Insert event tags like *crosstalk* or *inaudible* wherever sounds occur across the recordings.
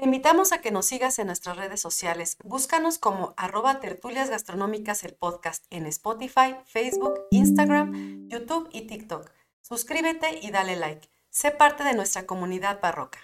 Te invitamos a que nos sigas en nuestras redes sociales. Búscanos como arroba tertulias gastronómicas el podcast en Spotify, Facebook, Instagram, YouTube y TikTok. Suscríbete y dale like. Sé parte de nuestra comunidad barroca.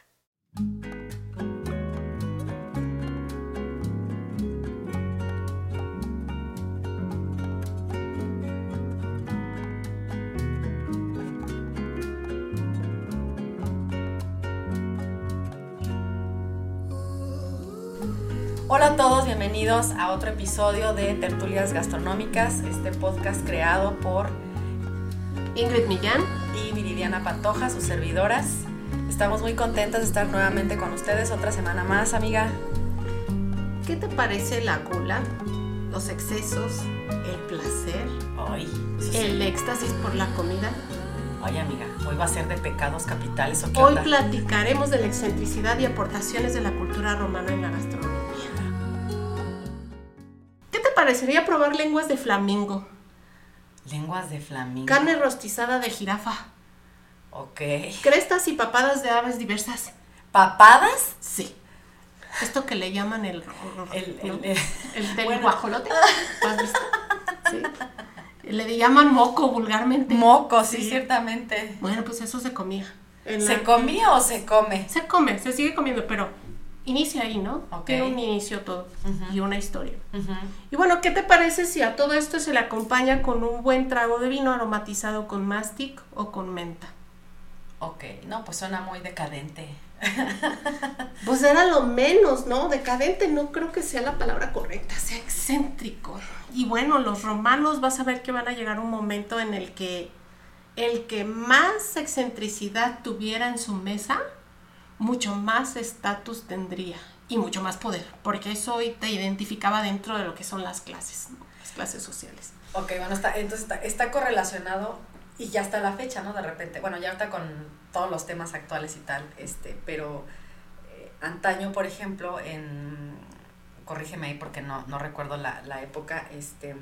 Hola a todos, bienvenidos a otro episodio de Tertulias Gastronómicas, este podcast creado por Ingrid Millán y Viridiana Pantoja, sus servidoras. Estamos muy contentas de estar nuevamente con ustedes otra semana más, amiga. ¿Qué te parece la gula, los excesos, el placer, Hoy, el éxtasis por la comida? Oye, amiga, hoy va a ser de pecados capitales o qué Hoy onda? platicaremos de la excentricidad y aportaciones de la cultura romana en la gastronomía. Parecería probar lenguas de flamingo? Lenguas de flamingo. Carne rostizada de jirafa, Ok. crestas y papadas de aves diversas. ¿Papadas? Sí. Esto que le llaman el... El, el- el- El del Bueno. guajolote. ¿Lo has visto? Sí. Le llaman moco vulgarmente. Moco, sí, Sí. ciertamente. Bueno, pues eso se comía. ¿Se la- comía o se come? Se come, se sigue comiendo, pero inicia ahí, ¿no? Ok. Tiene un inicio todo y una historia. Y bueno, ¿qué te parece si a todo esto se le acompaña con un buen trago de vino aromatizado con mastic o con menta? Ok, no, pues suena muy decadente. *laughs* Pues era lo menos, ¿no? Decadente no creo que sea la palabra correcta, sea excéntrico. Y bueno, los romanos vas a ver que van a llegar un momento en el que el que más excentricidad tuviera en su mesa, mucho más estatus tendría y mucho más poder, porque eso te identificaba dentro de lo que son las clases, las clases sociales. Ok, bueno, está, entonces está, está correlacionado y ya está la fecha, ¿no? De repente, bueno, ya ahorita con todos los temas actuales y tal, este, pero eh, antaño, por ejemplo, en, corrígeme ahí porque no, no recuerdo la, la época, este,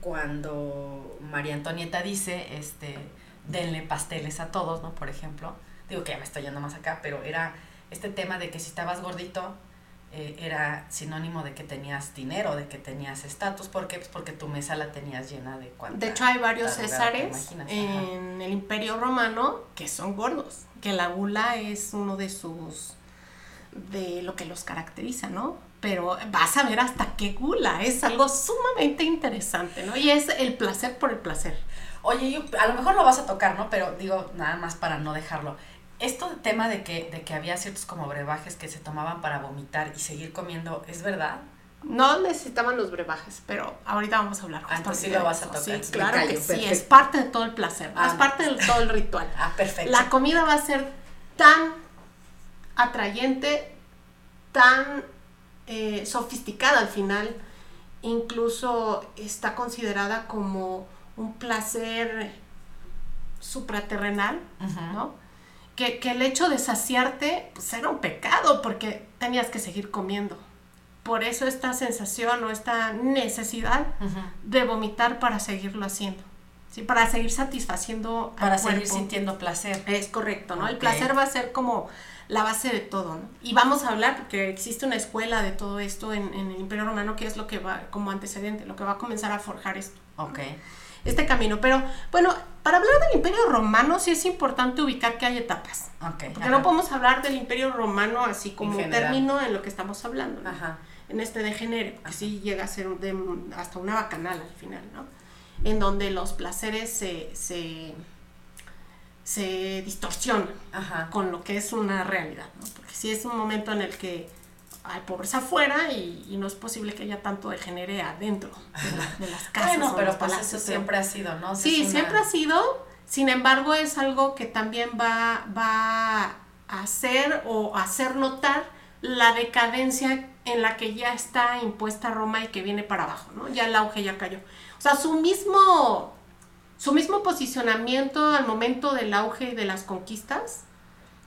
cuando María Antonieta dice, este, denle pasteles a todos, ¿no? Por ejemplo, digo que ya me estoy yendo más acá, pero era este tema de que si estabas gordito, eh, era sinónimo de que tenías dinero, de que tenías estatus. ¿Por qué? Pues porque tu mesa la tenías llena de cuanta. De hecho, hay varios césares ajá. en el Imperio Romano que son gordos, que la gula es uno de sus, de lo que los caracteriza, ¿no? Pero vas a ver hasta qué gula, es algo sumamente interesante, ¿no? Y es el placer por el placer. Oye, yo- a lo mejor lo vas a tocar, ¿no? Pero digo, nada más para no dejarlo. Esto tema de que, de que había ciertos como brebajes que se tomaban para vomitar y seguir comiendo, ¿es verdad? No necesitaban los brebajes, pero ahorita vamos a hablar. Ah, entonces sí lo vas a eso. tocar, Sí, claro callo, que sí, es parte de todo el placer, Ah, es parte de todo el ritual. Ah, perfecto. La comida va a ser tan atrayente, tan eh, sofisticada al final, incluso está considerada como un placer supraterrenal. ¿no? Que, que el hecho de saciarte pues, era un pecado porque tenías que seguir comiendo. Por eso esta sensación o esta necesidad de vomitar para seguirlo haciendo, ¿sí? para seguir satisfaciendo al Para seguir cuerpo. sintiendo placer. Es correcto, ¿no? El placer va a ser como la base de todo, ¿no? Y vamos a hablar, porque existe una escuela de todo esto en, en el Imperio Romano, que es lo que va como antecedente, lo que va a comenzar a forjar esto, Ok. Este camino. Pero bueno, para hablar del Imperio Romano sí es importante ubicar que hay etapas. Porque ajá. no podemos hablar del Imperio Romano así como término en lo que estamos hablando, ¿no? Ajá. en este degenere, porque sí llega a ser de- hasta una bacanal al final, ¿no? En donde los placeres se, se, se distorsionan Ajá. con lo que es una realidad, ¿no? Porque si es un momento en el que hay pobreza afuera y, y no es posible que haya tanto degenere adentro de, la- de las casas. Bueno, pero pues palacios, eso pero- siempre ha sido, ¿no? Sí, una- siempre ha sido, sin embargo es algo que también va, va a hacer o hacer notar la decadencia en la que ya está impuesta Roma y que viene para abajo, ¿no? Ya el auge ya cayó. O sea, su mismo, su mismo posicionamiento al momento del auge y de las conquistas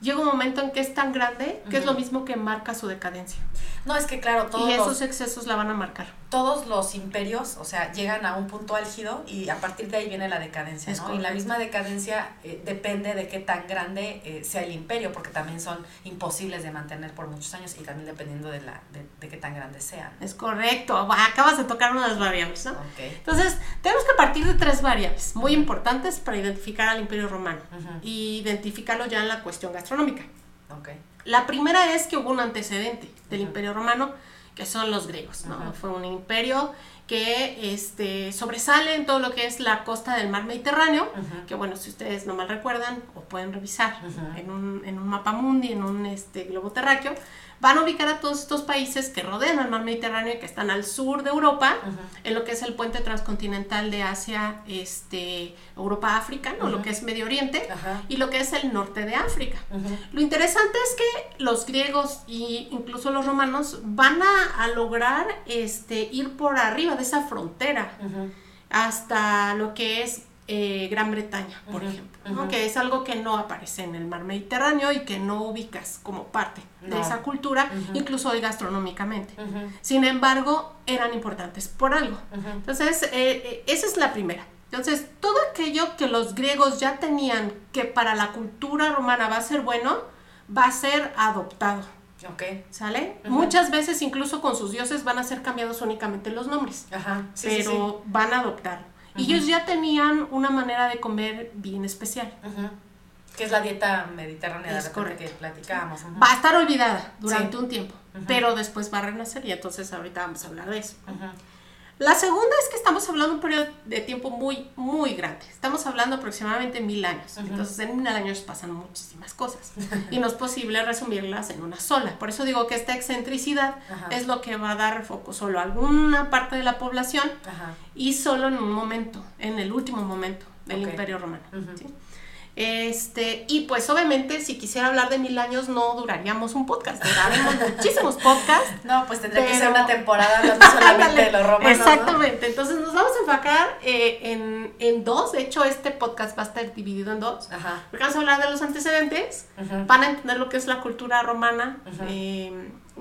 llega un momento en que es tan grande que es lo mismo que marca su decadencia. No, es que claro, todos y esos los, excesos la van a marcar. todos los imperios, o sea, llegan a un punto álgido y a partir de ahí viene la decadencia, Es ¿no? Y la misma decadencia eh, depende de qué tan grande eh, sea el imperio, porque también son imposibles de mantener por muchos años y también dependiendo de, la, de, de qué tan grande sean. Es correcto. Acabas de tocar una de las variables, ¿no? Ok. Entonces, tenemos que partir de tres variables muy importantes para identificar al Imperio Romano Ujú. y identificarlo ya en la cuestión gastronómica. Ok. La primera es que hubo un antecedente del. Imperio Romano, que son los griegos, ¿no? Fue un imperio que este, sobresale en todo lo que es la costa del mar Mediterráneo, que bueno, si ustedes no mal recuerdan, o pueden revisar en, un, en un mapa mundi, en un este, globo terráqueo, van a ubicar a todos estos países que rodean al mar Mediterráneo y que están al sur de Europa, en lo que es el puente transcontinental de Asia, este, Europa-África, ¿no? lo que es Medio Oriente, y lo que es el norte de África. Lo interesante es que los griegos e incluso los romanos van a, a lograr este, ir por arriba de esa frontera hasta lo que es eh, Gran Bretaña, por ejemplo, que es algo que no aparece en el mar Mediterráneo y que no ubicas como parte de esa cultura, incluso hoy gastronómicamente. Sin embargo, eran importantes por algo. Entonces, eh, eh, esa es la primera. Entonces, todo aquello que los griegos ya tenían que para la cultura romana va a ser bueno, va a ser adoptado. Ok. ¿Sale? Muchas veces incluso con sus dioses van a ser cambiados únicamente los nombres, Ajá. Sí, sí, pero van a adoptar. Y ellos ya tenían una manera de comer bien especial. Que es la dieta mediterránea Es de correcto. que platicábamos. Ujú. Va a estar olvidada durante Sí. un tiempo, pero después va a renacer y entonces ahorita vamos a hablar de eso. Ujú. La segunda es que estamos hablando de un periodo de tiempo muy, muy grande. Estamos hablando aproximadamente mil años. Ujú. Entonces, en mil años pasan muchísimas cosas. y no es posible resumirlas en una sola. Por eso digo que esta excentricidad Ajá. es lo que va a dar foco solo a alguna parte de la población Ajá. y solo en un momento, en el último momento del Ok. Imperio Romano. ¿sí? Este, y pues obviamente si quisiera hablar de mil años no duraríamos un podcast, duraríamos *laughs* muchísimos podcasts. No, pues tendría que ser una temporada hablando solamente *laughs* de los romanos. ¿no? Exactamente, entonces nos vamos a enfocar eh, en, en dos, de hecho este podcast va a estar dividido en dos. Ajá. Porque vamos a hablar de los antecedentes, Ujú. van a entender lo que es la cultura romana, eh,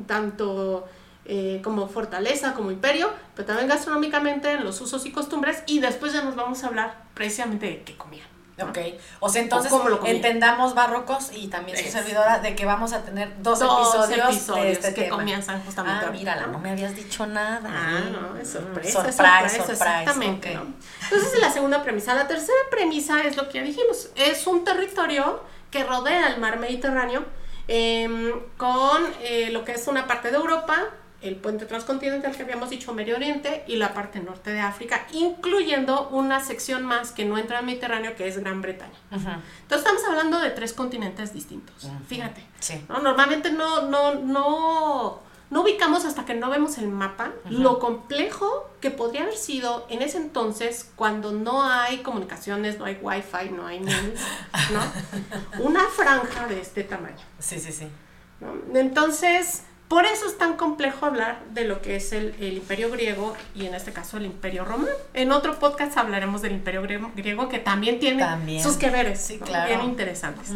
tanto eh, como fortaleza, como imperio, pero también gastronómicamente, en los usos y costumbres, y después ya nos vamos a hablar precisamente de qué comían. Ok. O sea, entonces O lo entendamos barrocos y también su Es. servidora de que vamos a tener dos, Dos episodios, episodios de este que tema. comienzan justamente Ah, mírala, ¿no? me habías dicho nada. Ah, no, es sorpresa, es surprise, sorpresa, surprise, exactamente, ok. ¿no? Entonces, esa es la segunda premisa. La tercera premisa es lo que ya dijimos, es un territorio que rodea el mar Mediterráneo em, con eh, lo que es una parte de Europa, el puente transcontinental que habíamos dicho, Medio Oriente, y la parte norte de África, incluyendo una sección más que no entra al Mediterráneo, que es Gran Bretaña. Ujú. Entonces, estamos hablando de tres continentes distintos, fíjate. Sí. ¿no? Normalmente no, no, no, no ubicamos hasta que no vemos el mapa lo complejo que podría haber sido en ese entonces cuando no hay comunicaciones, no hay wifi, no hay ¿no? *laughs* Una franja de este tamaño. Sí, sí, sí. ¿no? Entonces, por eso es tan complejo hablar de lo que es el, el imperio griego y en este caso el imperio romano. En otro podcast hablaremos del imperio griego, griego que también tiene También. sus que veres, Sí, ¿no? claro. bien interesantes.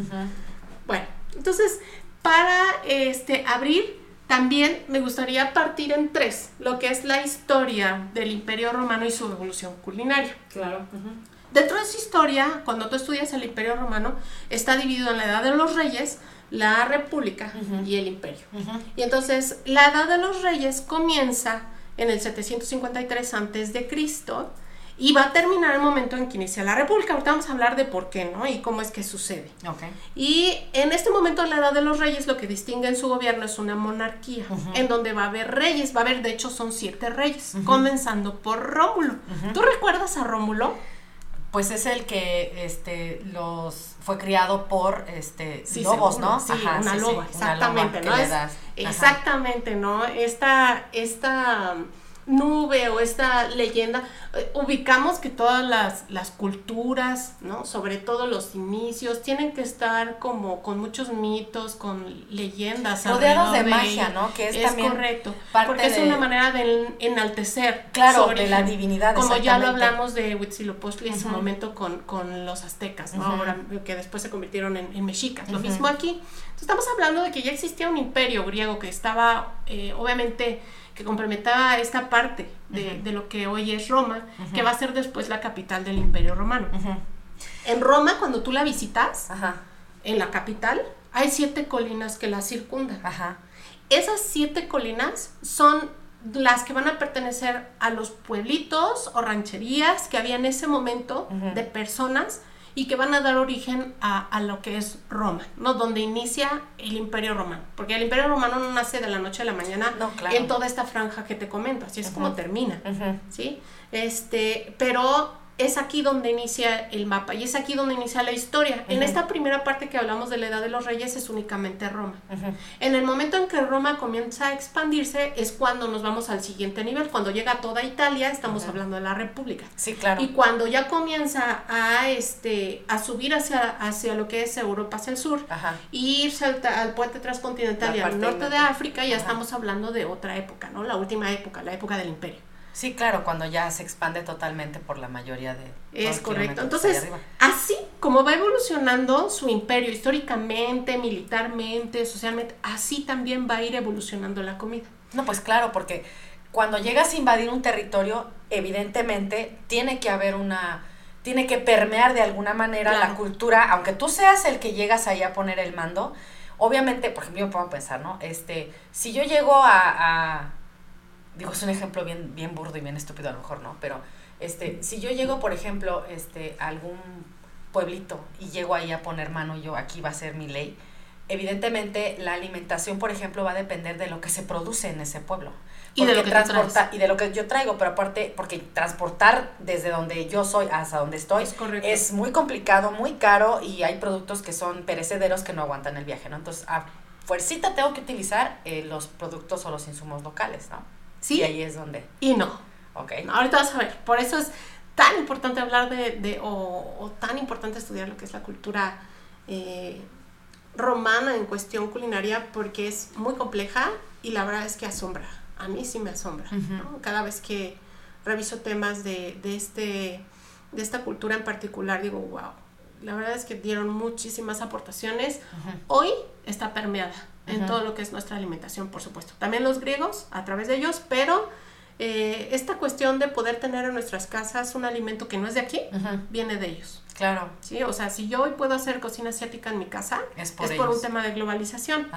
Bueno, entonces, para este, abrir, también me gustaría partir en tres, lo que es la historia del Imperio Romano y su evolución culinaria. Claro. Dentro de esa historia, cuando tú estudias el Imperio Romano, está dividido en la Edad de los Reyes, la República y el Imperio. Y entonces, la Edad de los Reyes comienza en el 753 antes de Cristo y va a terminar el momento en que inicia la República. Ahorita vamos a hablar de por qué, ¿no? Y cómo es que sucede. Y en este momento la edad de los reyes lo que distingue en su gobierno es una monarquía, en donde va a haber reyes, va a haber, de hecho son siete reyes, comenzando por Rómulo. ¿Tú recuerdas a Rómulo? Pues es el que este los fue criado por este Sí, lobos, seguro, ¿no? Sí, Ajá, una sí, sí, loba, una exactamente, loba que ¿no? Es- exactamente, ¿no? Esta, esta nube o esta leyenda, eh, ubicamos que todas las, las, culturas, ¿no? Sobre todo los inicios, tienen que estar como con muchos mitos, con leyendas. Rodeados de, magia, ¿no? Que es, correcto. porque es una manera de enaltecer. Claro, de la divinidad. Como ya lo hablamos de Huitzilopochtli en su momento con, con, los aztecas, ¿no? Ahora que después se convirtieron en, mexicas. Lo mismo aquí. estamos hablando de que ya existía un imperio griego que estaba, eh, obviamente, que complementaba esta parte de, de, lo que hoy es Roma, que va a ser después la capital del Imperio Romano. En Roma, cuando tú la visitas, en la capital, hay siete colinas que la circundan. Esas siete colinas son las que van a pertenecer a los pueblitos o rancherías que había en ese momento de personas y que van a dar origen a, lo que es Roma, ¿no? Donde inicia el Imperio Romano. Porque el Imperio Romano no nace de la noche a la mañana en toda esta franja que te comento, así es como termina, ¿sí? Este, pero es aquí donde inicia el mapa y es aquí donde inicia la historia. En esta primera parte que hablamos de la Edad de los Reyes es únicamente Roma. En el momento en que Roma comienza a expandirse es cuando nos vamos al siguiente nivel. Cuando llega toda Italia estamos hablando de la República. Sí, claro. Y cuando ya comienza a, este, a subir hacia, hacia lo que es Europa, hacia el sur, y irse al, puente transcontinental y al norte de África, ya estamos hablando de otra época, ¿no? La última época, la época del imperio. Sí, claro, cuando ya se expande totalmente por la mayoría de... Es correcto. Entonces, así como va evolucionando su imperio históricamente, militarmente, socialmente, así también va a ir evolucionando la comida. No, pues claro, porque cuando llegas a invadir un territorio, evidentemente tiene que haber una tiene que permear de alguna manera la cultura, aunque tú seas el que llegas ahí a poner el mando, obviamente, por ejemplo, yo puedo pensar, ¿no? Este, si yo llego a digo, es un ejemplo bien, bien burdo y bien estúpido a lo mejor, ¿no? Pero este, si yo llego, por ejemplo, este, a algún pueblito y llego ahí a poner mano yo, aquí va a ser mi ley, evidentemente la alimentación, por ejemplo, va a depender de lo que se produce en ese pueblo. Y de lo que transporta y de lo que yo traigo, pero aparte, porque transportar desde donde yo soy hasta donde estoy es, es muy complicado, muy caro y hay productos que son perecederos que no aguantan el viaje, ¿no? Entonces, a fuercita tengo que utilizar eh, los productos o los insumos locales, ¿no? ¿Sí? Y ahí es donde. Y no. Ok. ahorita vas a ver. Por eso es tan importante hablar de, o, tan importante estudiar lo que es la cultura eh, romana en cuestión culinaria, porque es muy compleja y la verdad es que asombra. A mí sí me asombra. Cada vez que reviso temas de, este, de esta cultura en particular, digo, wow. La verdad es que dieron muchísimas aportaciones. Hoy está permeada en todo lo que es nuestra alimentación, por supuesto. También los griegos, a través de ellos, pero eh, esta cuestión de poder tener en nuestras casas un alimento que no es de aquí, viene de ellos. Claro. Sí, o sea, si yo hoy puedo hacer cocina asiática en mi casa, es por, un tema de globalización,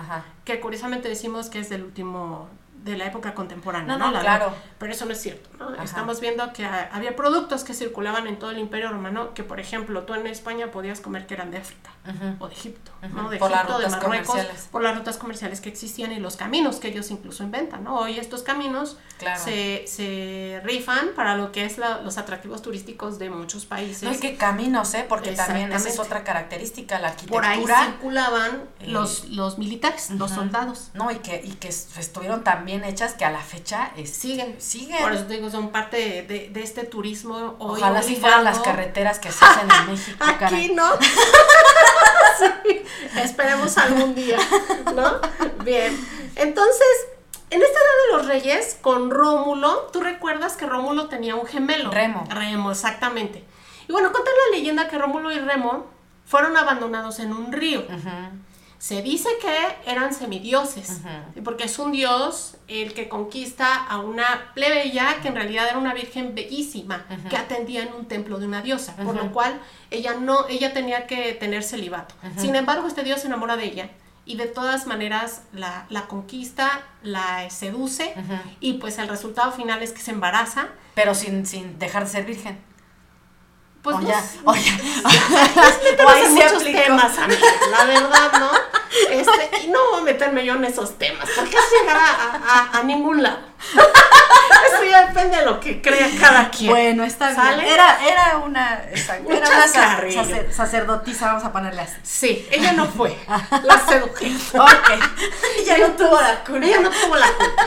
que curiosamente decimos que es del último de la época contemporánea, ¿no? claro. Pero eso no es cierto, ¿no? Estamos viendo que había productos que circulaban en todo el Imperio Romano que, por ejemplo, tú en España podías comer que eran de África o de Egipto, ¿no? De por Egipto, de Marruecos, por las rutas comerciales que existían y los caminos que ellos incluso inventan, ¿no? Hoy estos caminos se, se, rifan para lo que es los atractivos turísticos de muchos países. No, hay que caminos, ¿eh? Porque también esa es otra característica, la arquitectura. Por ahí circulaban eh, los, los militares, los soldados. No, y que, y que estuvieron también hechas que a la fecha siguen. siguen. Por eso digo, son parte de, de este turismo. Hoy Ojalá si fueran las carreteras que se hacen en *laughs* México. Aquí no. *laughs* *laughs* esperemos algún día, ¿no? Bien, entonces, en esta edad de los reyes, con Rómulo, tú recuerdas que Rómulo tenía un gemelo. Remo. Remo, exactamente. Y bueno, cuenta la leyenda que Rómulo y Remo fueron abandonados en un río. Se dice que eran semidioses, porque es un dios el que conquista a una plebeya que en realidad era una virgen bellísima, que atendía en un templo de una diosa, por lo cual ella no, ella tenía que tener celibato. Sin embargo, este dios se enamora de ella y de todas maneras la, la conquista, la seduce y pues el resultado final es que se embaraza. Pero sin, sin dejar de ser virgen. Pues oye, no, oye, hay *laughs* muchos temas, la verdad, ¿no? Este, y no voy a meterme yo en esos temas, porque es llegar a, a, a ningún lado. *laughs* Eso ya depende de lo que crea cada quien. Bueno, está bien. Era, era una, era una sacerdotisa, vamos a ponerle así. Sí, ella no fue. *laughs* La seduje. ok. ella no tuvo la culpa. Ella no tuvo la culpa.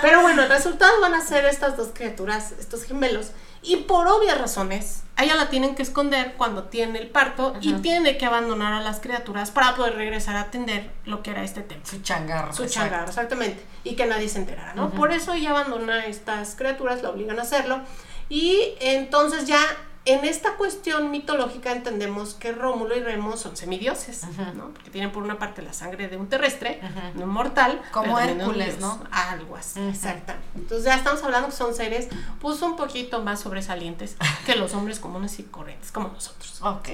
Pero bueno, el resultado van a ser estas dos criaturas, estos gemelos. Y por obvias razones, a ella la tienen que esconder cuando tiene el parto y tiene que abandonar a las criaturas para poder regresar a atender lo que era este tema. Su changarro. Su changarro, exactamente. Y que nadie se enterara, ¿no? Por eso ella abandona a estas criaturas, la obligan a hacerlo. Y entonces ya en esta cuestión mitológica entendemos que Rómulo y Remo son semidioses, ¿no? Porque tienen por una parte la sangre de un terrestre, de un mortal. Como Hércules. ¿no? Algo así, exactamente. Entonces ya estamos hablando que son seres, pues un poquito más sobresalientes que los hombres comunes y corrientes, como nosotros. Ok.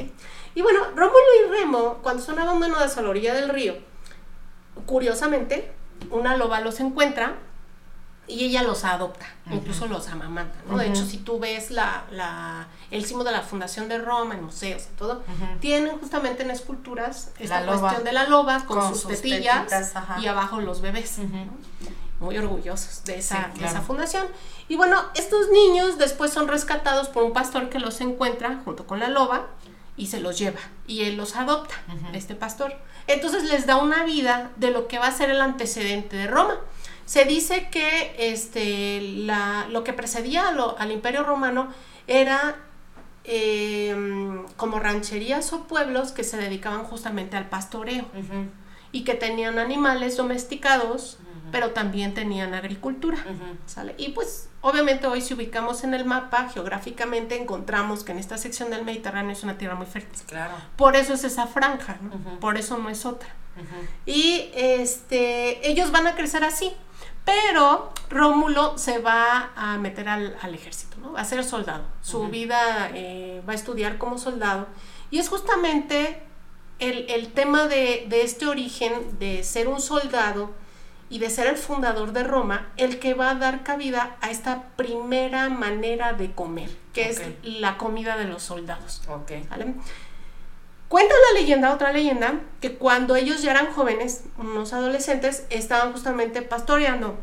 Y bueno, Rómulo y Remo, cuando son abandonados a la orilla del río, curiosamente, una loba los encuentra y ella los adopta, incluso los amamanta, ¿no? De hecho, si tú ves la, la, el símbolo de la fundación de Roma, en museos y todo, tienen justamente en esculturas esta La loba. cuestión de la loba con, Con sus, sus tetillas y abajo los bebés. ¿no? Muy orgullosos de esa, Sí, de esa fundación. Y bueno, estos niños después son rescatados por un pastor que los encuentra junto con la loba y se los lleva. Y él los adopta, este pastor. Entonces les da una vida de lo que va a ser el antecedente de Roma. Se dice que este, la, lo que precedía lo- al imperio romano era eh, como rancherías o pueblos que se dedicaban justamente al pastoreo y que tenían animales domesticados, pero también tenían agricultura. Y pues obviamente hoy si ubicamos en el mapa, geográficamente encontramos que en esta sección del Mediterráneo es una tierra muy fértil. Claro. Por eso es esa franja, por eso no es otra. Y este, ellos van a crecer así. Pero Rómulo se va a meter al, al ejército, ¿no? Va a ser soldado. Su vida eh, va a estudiar como soldado. Y es justamente el, el tema de, de este origen de ser un soldado y de ser el fundador de Roma, el que va a dar cabida a esta primera manera de comer, que es la comida de los soldados. Ok. ¿vale? Cuenta la leyenda, otra leyenda, que cuando ellos ya eran jóvenes, unos adolescentes, estaban justamente pastoreando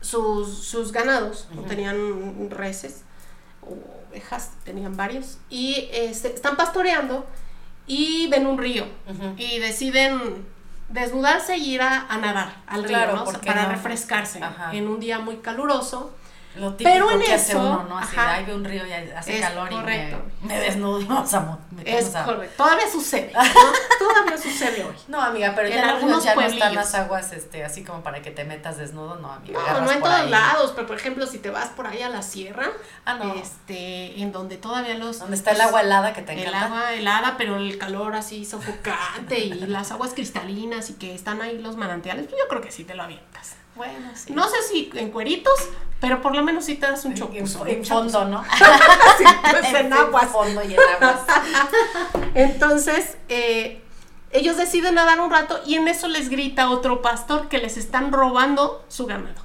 sus, sus ganados, Ujú. tenían reses o ovejas, tenían varios, y este, están pastoreando y ven un río y deciden desnudarse y ir a, a nadar al río, Claro, ¿no? O sea, ¿por qué para no? refrescarse Ajá. en un día muy caluroso. Lo típico Pero en que hace eso, uno, ¿no? Así, ajá. ay, ve un río y hace calor correcto. y me, me desnudo. *laughs* Vamos a Es correcto, todavía sucede, *laughs* ¿no? todavía sucede hoy. No, amiga, pero En ya algunos ya no están las aguas este, así como para que te metas desnudo, no, amiga. No, no en todos ahí. lados, pero por ejemplo, si te vas por ahí a la sierra, Ah, no. este, en donde todavía los... Donde está el agua helada que te El encanta. agua helada, pero el calor así sofocante y las aguas cristalinas y que están ahí los manantiales, pues yo creo que sí te lo avientas. Bueno, sí. No sé si en cueritos, pero por lo menos sí te das un en, chapuzón. en fondo, ¿no? *laughs* *laughs* Sí, pues, en aguas. fondo y en aguas. *laughs* Entonces, eh, ellos deciden nadar un rato y en eso les grita otro pastor que les están robando su ganado.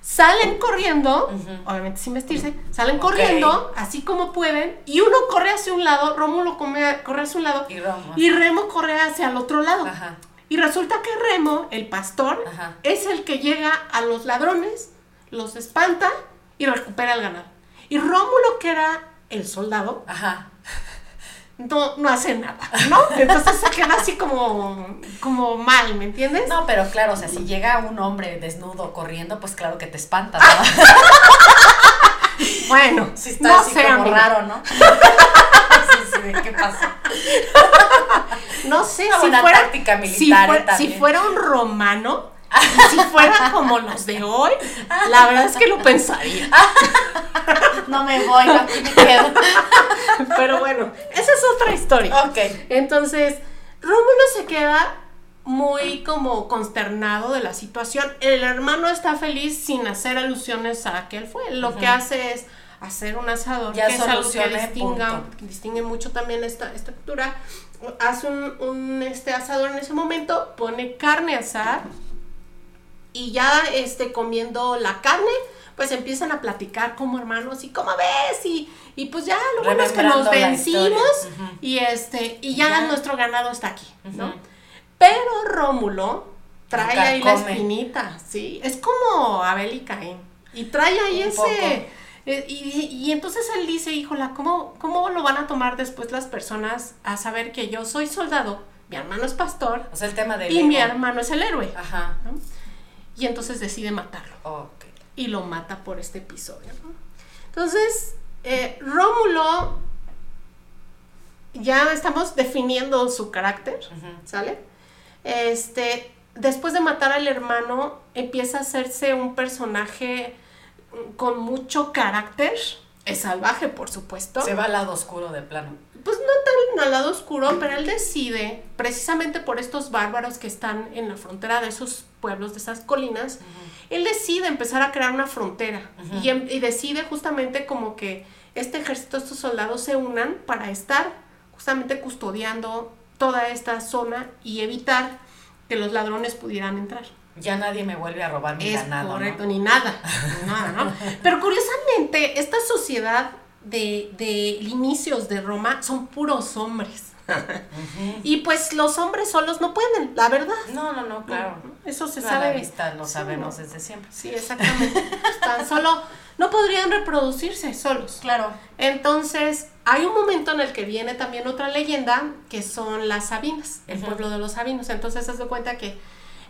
Salen corriendo, obviamente sin vestirse, salen corriendo, así como pueden, y uno corre hacia un lado, Rómulo come- corre hacia un lado, Y y Remo corre hacia el otro lado. Ajá. Y resulta que Remo, el pastor, Ajá. es el que llega a los ladrones, los espanta y recupera el ganado. Y Rómulo, que era el soldado, Ajá. no, no hace nada, ¿no? Entonces se queda así como, como mal, ¿me entiendes? No, pero claro, o sea, si llega un hombre desnudo corriendo, pues claro que te espantas, Ah, ¿no? *laughs* Bueno, Sí está no así sé, como amiga. raro, ¿no? Sí, sí, ¿de qué pasó? *laughs* No sé Una si buena fuera, táctica si, militar, fuera, también. si fuera un romano, si fuera como los de hoy, la verdad es que lo pensaría. *laughs* No me voy, no, me quedo. Pero bueno, esa es otra historia. Ok. Entonces, Rómulo se queda muy como consternado de la situación. El hermano está feliz sin hacer alusiones a que él fue. Lo que hace es hacer un asador, Ya que es algo que distinga, distingue mucho también esta, esta cultura. Hace un, un, este asador en ese momento, pone carne a asar y ya este, comiendo la carne, pues empiezan a platicar como hermanos y cómo ves y, y pues ya lo bueno es que nos vencimos y este y ya, Ya. nuestro ganado está aquí, ¿no? Pero Rómulo trae ahí la espinita, sí, es como Abel y Caín y trae ahí Un ese poco. Eh, y, y entonces él dice, híjola, ¿cómo, ¿cómo lo van a tomar después las personas a saber que yo soy soldado, mi hermano es pastor O sea, el tema y mi hermano es el héroe? Ajá. ¿no? Y entonces decide matarlo. Ok. y lo mata por este episodio. Entonces, eh, Rómulo, ya estamos definiendo su carácter, ¿sale? Este, después de matar al hermano, empieza a hacerse un personaje con mucho carácter. Es salvaje, por supuesto. Se va al lado oscuro de plano. Pues no tan al lado oscuro, pero él decide, precisamente por estos bárbaros que están en la frontera de esos pueblos, de esas colinas, él decide empezar a crear una frontera y, em, y, decide justamente como que este ejército, estos soldados se unan para estar justamente custodiando toda esta zona y evitar que los ladrones pudieran entrar. Ya nadie me vuelve a robar mi es ganado. Correcto, ni nada. nada ¿no? *laughs* Pero curiosamente, esta sociedad de, de inicios de Roma son puros hombres. Y pues los hombres solos no pueden, la verdad. No, no, no, claro. Eso se No, sabe. a la vista lo sabemos desde siempre. Sí, exactamente. Tan solo no podrían reproducirse solos. Claro. Entonces, hay un momento en el que viene también otra leyenda, que son las Sabinas, el pueblo de los Sabinos. Entonces, haz de cuenta que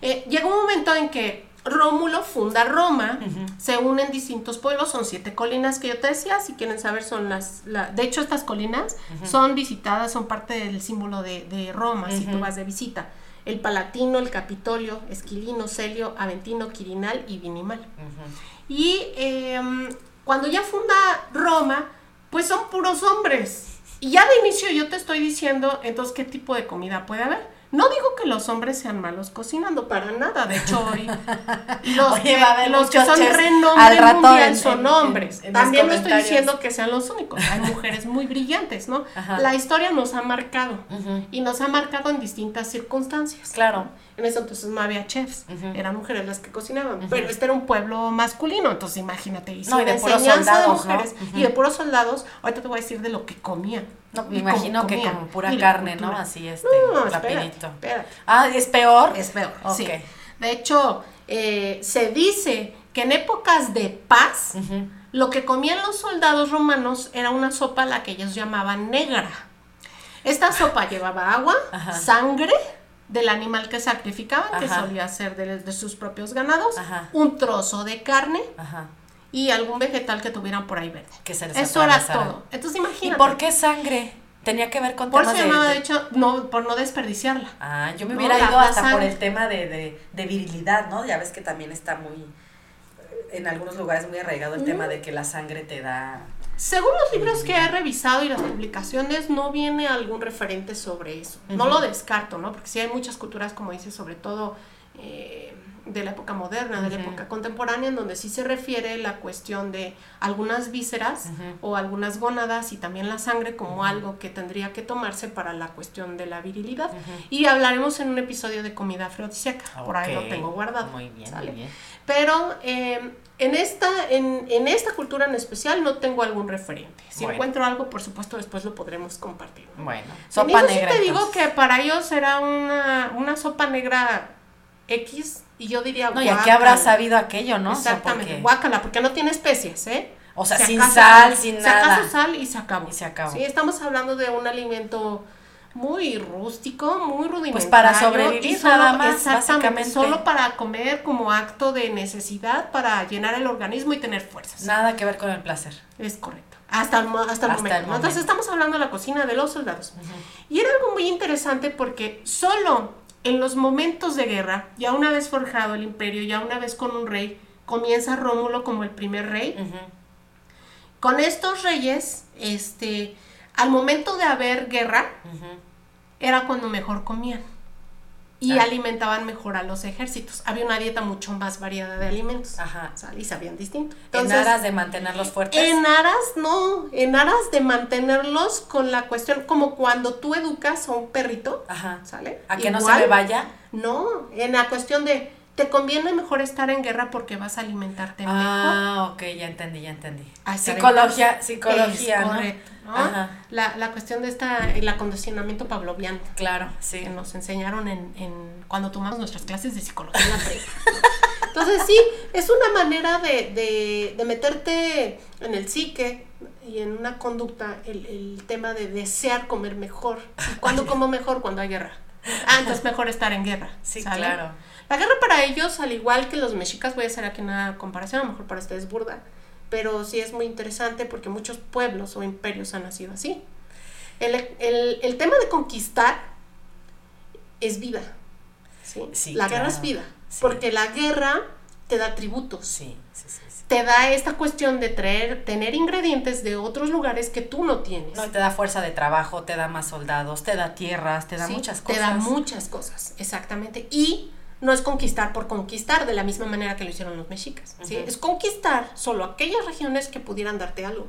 eh, llega un momento en que Rómulo funda Roma, se unen distintos pueblos, son siete colinas que yo te decía, si quieren saber son las, la- de hecho estas colinas son visitadas, son parte del símbolo de, de Roma, si tú vas de visita. El Palatino, el Capitolio, Esquilino, Celio, Aventino, Quirinal y Vinimal. Y em, cuando ya funda Roma, pues son puros hombres. Y ya de inicio yo te estoy diciendo, entonces, ¿qué tipo de comida puede haber? No digo que los hombres sean malos cocinando, para nada. De hecho, hoy *laughs* los, Oye, que, va a haber los que muchos son renombre mundial en- son en- hombres. en- También no estoy diciendo que sean los únicos. Hay *laughs* mujeres muy brillantes, ¿no? Ajá. La historia nos ha marcado. Y nos ha marcado en distintas circunstancias. Claro. En ese entonces no había chefs, eran mujeres las que cocinaban. Pero este era un pueblo masculino, entonces imagínate. Y No, y sin de puros soldados, mujeres y de puros soldados. Ahorita te voy a decir de lo que comían. No, me imagino que como pura y carne, ¿no? Así, este, No, rapidito. espérate. Ah, ¿es peor? Es peor, sí. De hecho, eh, se dice que en épocas de paz, lo que comían los soldados romanos era una sopa la que ellos llamaban negra. Esta sopa llevaba agua, Ajá. sangre del animal que sacrificaban, que solía ser de, de sus propios ganados, Ajá. un trozo de carne Ajá. Y algún vegetal que tuvieran por ahí verde. Que se les Eso era todo. Entonces ¿Y imagínate. por qué sangre? Tenía que ver con Por temas eso de, llamaba, de- hecho, no, por no desperdiciarla. Ah, yo me No, hubiera la- ido hasta por el tema de, de, de virilidad, ¿no? Ya ves que también está muy, en algunos lugares muy arraigado el tema de que la sangre te da... Según los libros que he revisado y las publicaciones, no viene algún referente sobre eso. No lo descarto, ¿no? Porque sí hay muchas culturas, como dices, sobre todo eh, de la época moderna, de la época contemporánea, en donde sí se refiere la cuestión de algunas vísceras o algunas gónadas y también la sangre como algo que tendría que tomarse para la cuestión de la virilidad. Y hablaremos en un episodio de comida afrodisíaca. Por ahí lo tengo guardado. Muy bien, muy bien. Pero eh, en, esta, en, en esta cultura en especial no tengo algún referente. Si Bueno. encuentro algo, por supuesto, después lo podremos compartir. Bueno, En sopa eso sí negra. te digo que para ellos era una, una sopa negra X y yo diría No, y aquí habrá sabido aquello, ¿no? O sea, Exactamente, porque- guácala, porque no tiene especias, ¿eh? O sea, Si sin acaso sal, sin si nada. acaso sal y se acabó. Y se acabó. Sí, estamos hablando de un alimento muy rústico, muy rudimentario. Pues para sobrevivir solo- nada más, exactamente, básicamente. solo para comer como acto de necesidad para llenar el organismo y tener fuerzas. Nada que ver con el placer. Es correcto. Hasta el, hasta el Hasta momento. el momento. Entonces estamos hablando de la cocina de los soldados. Y era algo muy interesante porque solo en los momentos de guerra, ya una vez forjado el imperio, ya una vez con un rey, comienza Rómulo como el primer rey. Con estos reyes, este, al momento de haber guerra, era cuando mejor comían. Y Ah. alimentaban mejor a los ejércitos. Había una dieta mucho más variada de alimentos. Ajá. Y sabían distinto. en aras de mantenerlos fuertes. En aras, no, en aras de mantenerlos con la cuestión, como cuando tú educas a un perrito, Ajá. ¿sale? A que no se me vaya. No, en la cuestión de, te conviene mejor estar en guerra porque vas a alimentarte mejor. Ah, ok, ya entendí, ya entendí. Psicología, psicología, Es ¿no? correcto, ¿no? Ajá. La, la cuestión de esta, el acondicionamiento pavloviano Claro, sí. que nos enseñaron en, en cuando tomamos nuestras clases de psicología. *laughs* Entonces sí, es una manera de, de, de meterte en el psique y en una conducta el, el tema de desear comer mejor. ¿Y cuándo como mejor? Cuando hay guerra. Ah, entonces mejor estar en guerra. Sí, ¿sale? claro. La guerra para ellos, al igual que los mexicas, voy a hacer aquí una comparación, a lo mejor para ustedes burda, pero sí es muy interesante porque muchos pueblos o imperios han nacido así. El, el, el tema de conquistar es vida. ¿sí? la guerra es vida. Porque la guerra te da tributos. Sí, sí, sí, Te da esta cuestión de traer, tener ingredientes de otros lugares que tú no tienes. No, te da fuerza de trabajo, te da más soldados, te da tierras, te da muchas cosas. Te da muchas cosas, exactamente. Y no es conquistar por conquistar de la misma manera que lo hicieron los mexicas. ¿sí? Es conquistar solo aquellas regiones que pudieran darte algo.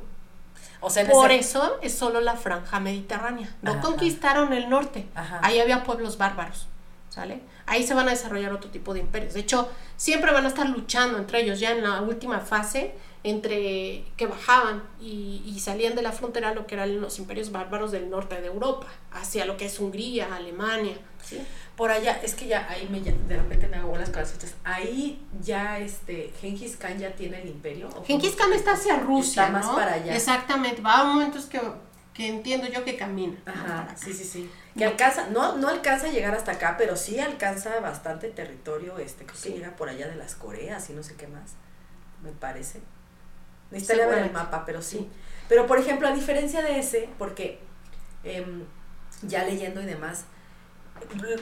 O sea, por eso es solo la franja mediterránea. No conquistaron el norte. Ahí había pueblos bárbaros. ¿Sale? Ahí se van a desarrollar otro tipo de imperios. De hecho, siempre van a estar luchando entre ellos ya en la última fase, entre que bajaban y, y, salían de la frontera lo que eran los imperios bárbaros del norte de Europa, hacia lo que es Hungría, Alemania. ¿sí? por allá, es que ya ahí me, de repente me hago las cabecitas. Ahí ya este Genghis Khan ya tiene el imperio. Genghis Khan está hacia Rusia, está más para allá. Exactamente, va a momentos que, que entiendo yo que camina. Ajá, sí, sí, sí. Que alcanza, no, no alcanza a llegar hasta acá, pero sí alcanza bastante territorio, este, creo que llega por allá de las Coreas y no sé qué más, me parece. Necesitaría ver el mapa, pero sí. Pero por ejemplo, a diferencia de ese, porque em, ya leyendo y demás,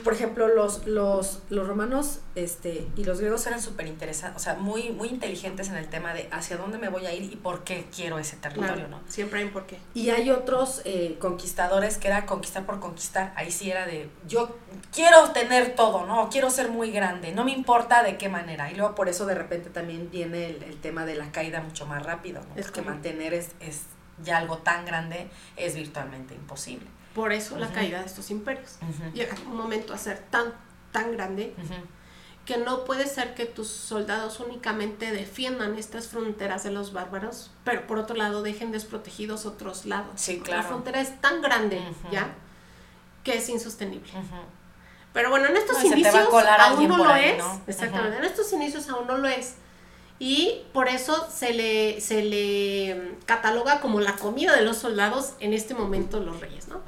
por ejemplo, los, los, los romanos este, y los griegos eran súper interesantes, o sea, muy, muy inteligentes en el tema de hacia dónde me voy a ir y por qué quiero ese territorio, ¿no? Siempre hay un por qué. Y hay otros eh, conquistadores que era conquistar por conquistar, ahí sí era de, yo quiero tener todo, ¿no? Quiero ser muy grande, no me importa de qué manera. Y luego por eso de repente también viene el, tema de la caída mucho más rápido, ¿no? Es que mantener es, es ya algo tan grande es virtualmente imposible. Por eso la caída de estos imperios. Llega un momento a ser tan, tan grande que no puede ser que tus soldados únicamente defiendan estas fronteras de los bárbaros, pero por otro lado dejen desprotegidos otros lados. Sí, claro. La frontera es tan grande, ¿ya? Que es insostenible. Pero bueno, en estos inicios aún no lo es. Exactamente. En estos inicios aún no lo es y por eso se le, se le cataloga como la comida de los soldados en este momento los reyes, ¿no?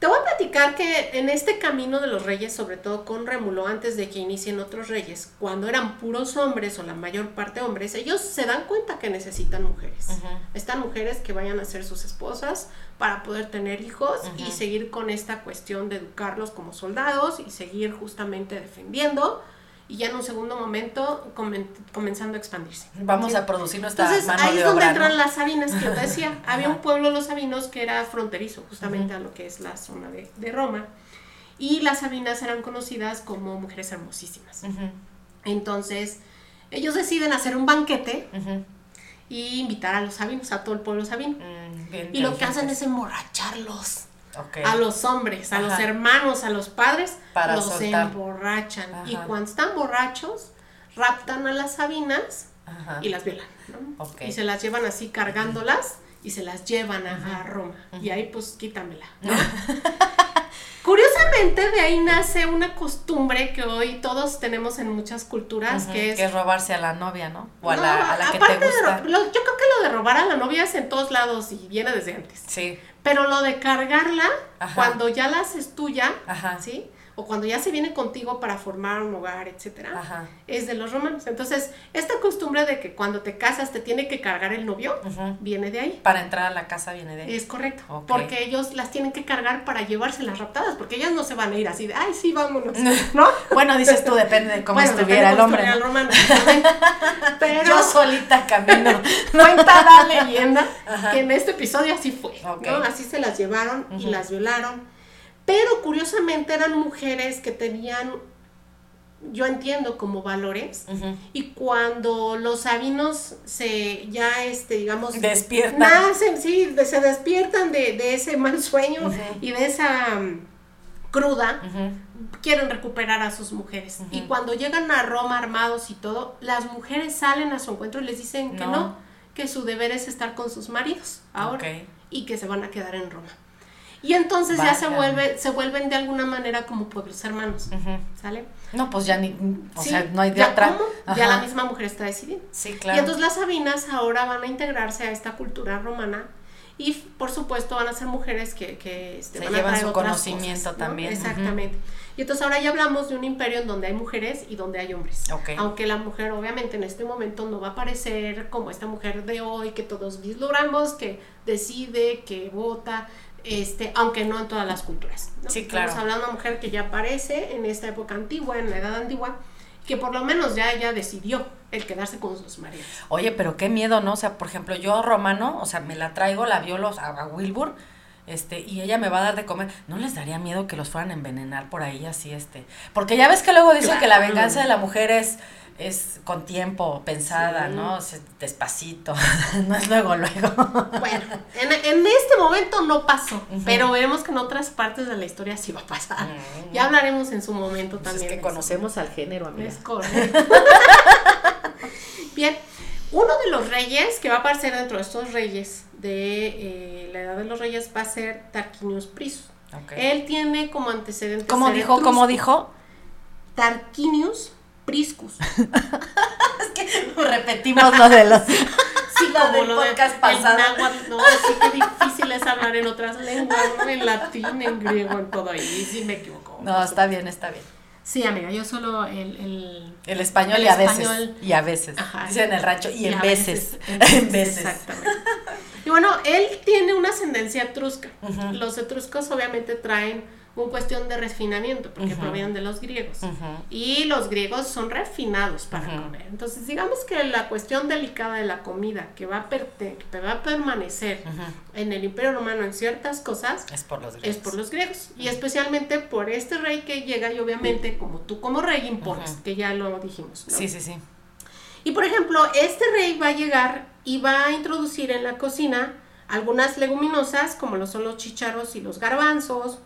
Te voy a platicar que en este camino de los reyes, sobre todo con Rémulo, antes de que inicien otros reyes, cuando eran puros hombres o la mayor parte hombres, ellos se dan cuenta que necesitan mujeres. Están mujeres que vayan a ser sus esposas para poder tener hijos y seguir con esta cuestión de educarlos como soldados y seguir justamente defendiendo y ya en un segundo momento comenzando a expandirse. Vamos a producir nuestra Entonces, ahí es donde entran las Sabinas, que yo decía. *laughs* Había un pueblo, los Sabinos, que era fronterizo justamente a lo que es la zona de, de, Roma. Y las Sabinas eran conocidas como mujeres hermosísimas. Entonces, ellos deciden hacer un banquete y invitar a los Sabinos, a todo el pueblo sabino. Mm, y lo que hacen es emborracharlos a los hombres, a los hermanos, a los padres, Para los emborrachan. Y cuando están borrachos, raptan a las sabinas y las violan. Y se las llevan así cargándolas y se las llevan a, Roma. Y ahí pues quítamela. *laughs* Curiosamente, de ahí nace una costumbre que hoy todos tenemos en muchas culturas, que es... Que es robarse a la novia, ¿no? O a la, a la que te gusta. yo creo que lo de robar a la novia es en todos lados y viene desde antes. Sí. Pero lo de cargarla, cuando ya la haces tuya, ¿sí? O cuando ya se viene contigo para formar un hogar, etcétera, es de los romanos. Entonces, esta costumbre de que cuando te casas te tiene que cargar el novio, viene de ahí. Para entrar a la casa viene de ahí. Es correcto. Porque ellos las tienen que cargar para llevarse las raptadas, porque ellas no se van a ir así de, ay, sí, vámonos, *laughs* ¿no? bueno, dices tú, depende de cómo estuviera el hombre. El romano, *laughs* Pero yo solita camino. *laughs* Cuenta la leyenda que en este episodio así fue, Así se las llevaron y las violaron pero curiosamente eran mujeres que tenían, yo entiendo, como valores. Y cuando los sabinos se, ya, este, digamos... Despiertan. Nacen, sí, se despiertan de, ese mal sueño y de esa mm, cruda. Quieren recuperar a sus mujeres. Y cuando llegan a Roma armados y todo, las mujeres salen a su encuentro y les dicen que no, que su deber es estar con sus maridos ahora y que se van a quedar en Roma. Y entonces ya se vuelve, se vuelven de alguna manera como pueblos hermanos, ¿sale? No, pues ya ni, o sea, no hay de otra. Ya la misma mujer está decidida. Sí, claro. Y entonces las Sabinas ahora van a integrarse a esta cultura romana y por supuesto van a ser mujeres que, que este, se llevan su conocimiento también. Exactamente. Y entonces ahora ya hablamos de un imperio en donde hay mujeres y donde hay hombres. Aunque la mujer obviamente en este momento no va a aparecer como esta mujer de hoy que todos vislumbramos, que decide, que vota, este, aunque no en todas las culturas. ¿no? Sí, claro. Estamos hablando de una mujer que ya aparece en esta época antigua, en la edad antigua, que por lo menos ya ella decidió el quedarse con sus maridos. Oye, pero qué miedo, ¿no? O sea, por ejemplo, yo romano, o sea, me la traigo, la violo a, a Wilbur, este, y ella me va a dar de comer. ¿No les daría miedo que los fueran a envenenar por ahí así, este? Porque ya ves que luego dicen que la venganza de la mujer es, es con tiempo, pensada, Sí. ¿no? O sea, despacito, *laughs* no es luego, luego. Bueno, en, en este momento no pasó, pero veremos que en otras partes de la historia sí va a pasar. Mm. Ya hablaremos en su momento Pues también. es que conocemos al género, amiga. Es correcto. *laughs* Bien, uno de los reyes que va a aparecer dentro de estos reyes de eh, la edad de los reyes va a ser Tarquinius Prisus. Ok. Él tiene como antecedente. ¿Cómo dijo? ¿Cómo dijo? Tarquinius Priscus. *laughs* Repetimos lo de los... *laughs* Sí, Lo como del lo de- pasado. náhuatl, no, sí que difícil es hablar en otras lenguas. En latín, en griego, en todo ahí. Sí me equivoco. No, está bien, está bien. Sí, amiga, yo solo el, el El español El y a veces. español. Y a veces. Ajá. Dicen en el rancho y, en veces. en *laughs* En veces. Exactamente. Y bueno, él tiene una ascendencia etrusca. Ujú. Los etruscos obviamente traen una cuestión de refinamiento porque Ujú. provienen de los griegos. Ujú. Y los griegos son refinados para Ujú. comer. Entonces, digamos que la cuestión delicada de la comida que va a, que va a permanecer en el Imperio Romano en ciertas cosas Es por los es griegos. por los griegos. Y especialmente por este rey que llega y obviamente como tú como rey impones, que ya lo dijimos. ¿no? Sí, sí, sí. Y por ejemplo, este rey va a llegar y va a introducir en la cocina algunas leguminosas, como lo son los chícharos y los garbanzos,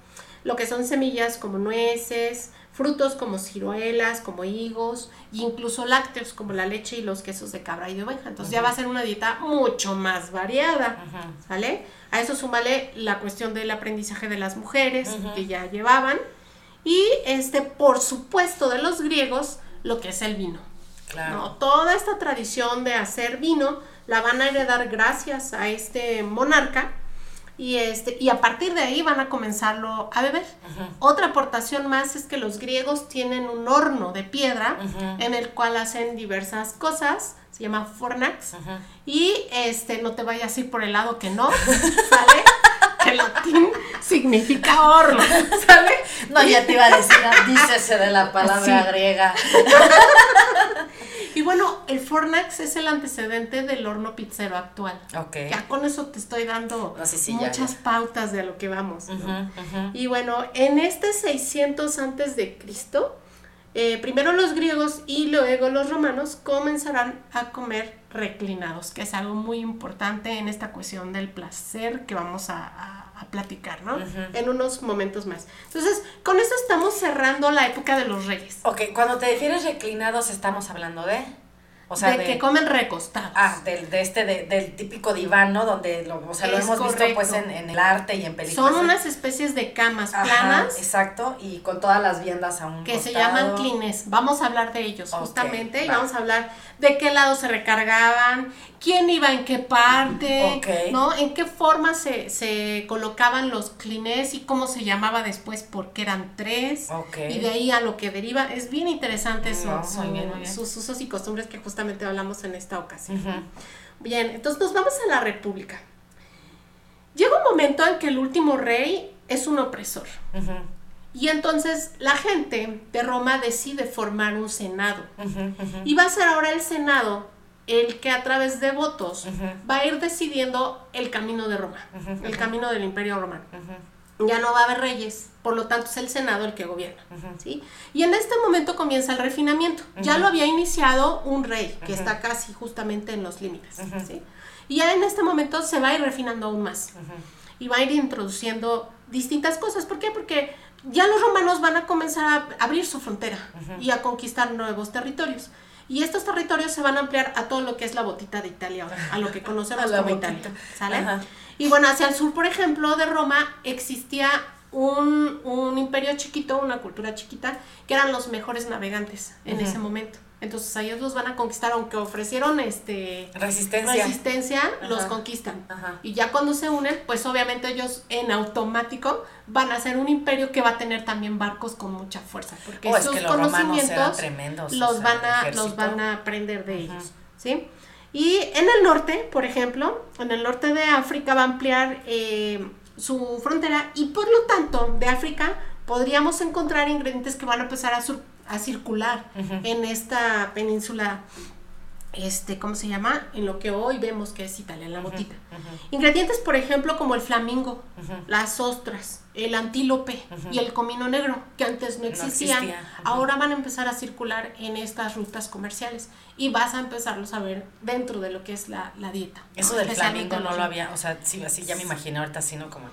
lo que son semillas como nueces, frutos como ciruelas, como higos, e incluso lácteos como la leche y los quesos de cabra y de oveja. Entonces ya va a ser una dieta mucho más variada. ¿sale? A eso súmale la cuestión del aprendizaje de las mujeres que ya llevaban y este, por supuesto, de los griegos, lo que es el vino. Claro. ¿no? Toda esta tradición de hacer vino la van a heredar gracias a este monarca y, este, y a partir de ahí van a comenzarlo a beber. Otra aportación más es que los griegos tienen un horno de piedra en el cual hacen diversas cosas, se llama fornax, y este, no te vayas a ir por el lado que no, ¿sale? *laughs* que latín significa horno, ¿sale? No, ya te iba a decir, *laughs* dícese de la palabra Sí. griega. *laughs* Y bueno, el fornax es el antecedente del horno pizzero actual. Ok. Ya con eso te estoy dando No, sí, sí, ya, muchas ya. pautas de a lo que vamos. Y bueno, en este 600 antes de Cristo, eh, primero los griegos y luego los romanos comenzarán a comer reclinados, que es algo muy importante en esta cuestión del placer que vamos a, a- a platicar, ¿no? Ujú. En unos momentos más. Entonces, con eso estamos cerrando la época de los reyes. Ok, cuando te refieres reclinados estamos hablando de... O sea, de, de... que comen recostados. Ah, del, de este, de- del típico diván, ¿no? Donde lo, o sea, lo hemos visto pues en, en el arte y en películas. Son unas especies de camas Ajá, planas exacto, y con todas las viandas a un que se llaman clines. Vamos a hablar de ellos justamente y va. vamos a hablar de qué lado se recargaban, quién iba en qué parte. ¿no? En qué forma se, se colocaban los clines y cómo se llamaba después porque eran tres. Ok. Y de ahí a lo que deriva. Es bien interesante eso, No, su- muy bien, muy bien. sus usos y costumbres que justamente hablamos en esta ocasión. Bien, entonces nos vamos a la República. Llega un momento en que el último rey es un opresor. Y entonces la gente de Roma decide formar un senado. Y va a ser ahora el senado el que a través de votos va a ir decidiendo el camino de Roma, el camino del imperio romano. Ya no va a haber reyes, por lo tanto es el senado el que gobierna. ¿sí? Y en este momento comienza el refinamiento. Ya lo había iniciado un rey, que está casi justamente en los límites. ¿sí? Y ya en este momento se va a ir refinando aún más y va a ir introduciendo distintas cosas. ¿Por qué? Porque ya los romanos van a comenzar a abrir su frontera y a conquistar nuevos territorios. Y estos territorios se van a ampliar a todo lo que es la botita de Italia, ahora, a lo que *laughs* conocemos como botita. Italia. ¿Sale? Ajá. Y bueno, hacia el sur, por ejemplo, de Roma existía un, un imperio chiquito, una cultura chiquita, que eran los mejores navegantes en ese momento. Entonces ellos los van a conquistar, aunque ofrecieron este resistencia, resistencia los conquistan. Y ya cuando se unen, pues obviamente ellos en automático van a ser un imperio que va a tener también barcos con mucha fuerza, porque oh, sus conocimientos tremendos, los van a los van a aprender de ellos, ¿sí? Y en el norte, por ejemplo, en el norte de África va a ampliar eh, su frontera y por lo tanto de África podríamos encontrar ingredientes que van a empezar a a circular en esta península este, ¿cómo se llama? En lo que hoy vemos que es Italia, en la botita. Ingredientes, por ejemplo, como el flamingo, las ostras, el antílope y el comino negro, que antes no existían, ahora van a empezar a circular en estas rutas comerciales y vas a empezarlos a ver dentro de lo que es la, dieta. Eso del flamingo no lo había, o sea, sí, así ya me imagino ahorita, sino como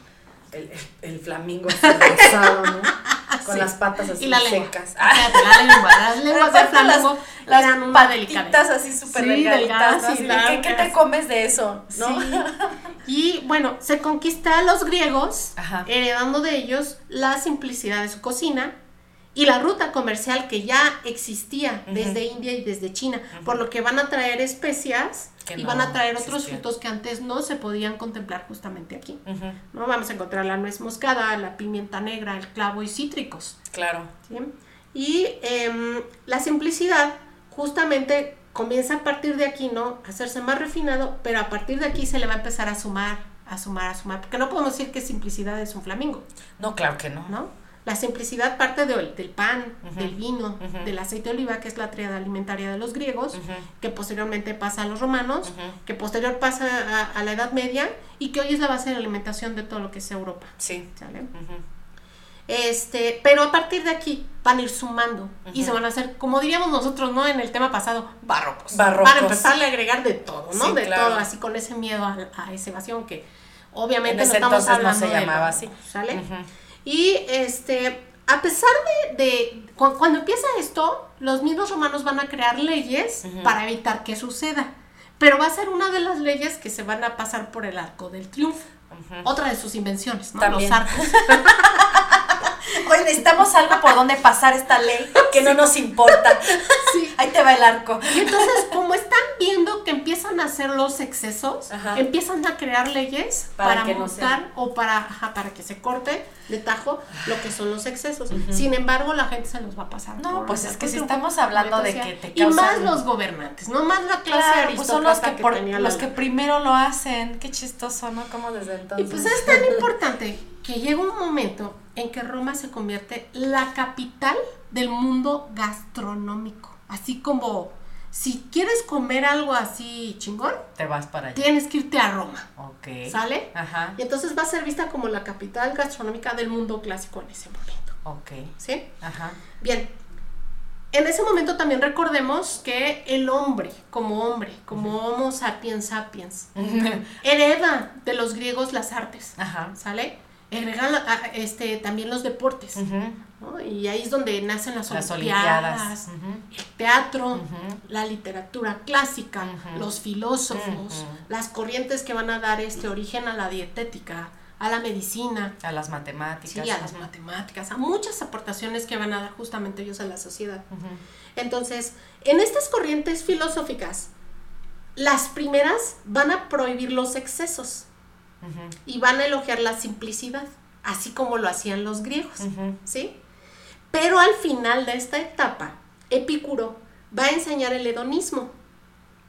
el, el flamingo rosado, ¿no? *laughs* Con las patas así y la secas. *laughs* La lengua, las *laughs* lenguas de flamingo las, eran una patitas así súper sí, delgaditas. ¿no? ¿Qué, ¿Qué, te comes de eso? ¿no? Sí. Y bueno, se conquista a los griegos, heredando de ellos la simplicidad de su cocina, y la ruta comercial que ya existía desde India y desde China, por lo que van a traer especias y van a traer otros frutos que antes no se podían contemplar justamente aquí. ¿no? Vamos a encontrar la nuez moscada, la pimienta negra, el clavo y cítricos. Claro. Y em, la simplicidad justamente comienza a partir de aquí, ¿no? A hacerse más refinado, pero a partir de aquí se le va a empezar a sumar, a sumar, a sumar, porque no podemos decir que simplicidad es un flamingo. No, claro que no. ¿No? La simplicidad parte del pan, del vino, del aceite de oliva, que es la triada alimentaria de los griegos, que posteriormente pasa a los romanos, que posterior pasa a, la Edad Media y que hoy es la base de la alimentación de todo lo que es Europa. Sí. Este, pero a partir de aquí van a ir sumando y se van a hacer, como diríamos nosotros, ¿no? En el tema pasado, barrocos. Barrocos. Para empezarle a agregar de todo, ¿no? de todo, así con ese miedo a, a esa evasión que obviamente no estamos hablando no se llamaba así. ¿Sale? Y este, a pesar de, cuando empieza esto, los mismos romanos van a crear leyes para evitar que suceda. Pero va a ser una de las leyes que se van a pasar por el arco del triunfo. Otra de sus invenciones, ¿no? Los arcos. *laughs* Oye, necesitamos algo por donde pasar esta ley que no nos importa. Sí. Ahí te va el arco. Y entonces, como están viendo que empiezan a hacer los excesos, empiezan a crear leyes para, montar o para, para que se corte de tajo lo que son los excesos. Sin embargo, la gente se los va a pasar. No, pues es que si estamos hablando de que te causan... Y más los gobernantes, no más la clase pues son los que, por, los que primero lo hacen. Qué chistoso, ¿no? Como desde entonces. Y pues es tan *laughs* importante que llega un momento en que Roma se convierte la capital del mundo gastronómico. Así como si quieres comer algo así chingón, te vas para allá. Tienes que irte a Roma. Ok. ¿Sale? Ajá. Y entonces va a ser vista como la capital gastronómica del mundo clásico en ese momento. Ok. ¿Sí? Ajá. Bien. En ese momento también recordemos que el hombre, como hombre, como Homo sapiens sapiens, *laughs* hereda de los griegos las artes. Ajá. ¿Sale? Hereda este, también los deportes. Y ahí es donde nacen las, olimpiadas, el teatro, la literatura clásica, los filósofos, las corrientes que van a dar este origen a la dietética, a la medicina, a las matemáticas, sí, a las matemáticas, a muchas aportaciones que van a dar justamente ellos a la sociedad. Entonces, en estas corrientes filosóficas, las primeras van a prohibir los excesos y van a elogiar la simplicidad, así como lo hacían los griegos, ¿sí? Pero al final de esta etapa, Epicuro va a enseñar el hedonismo,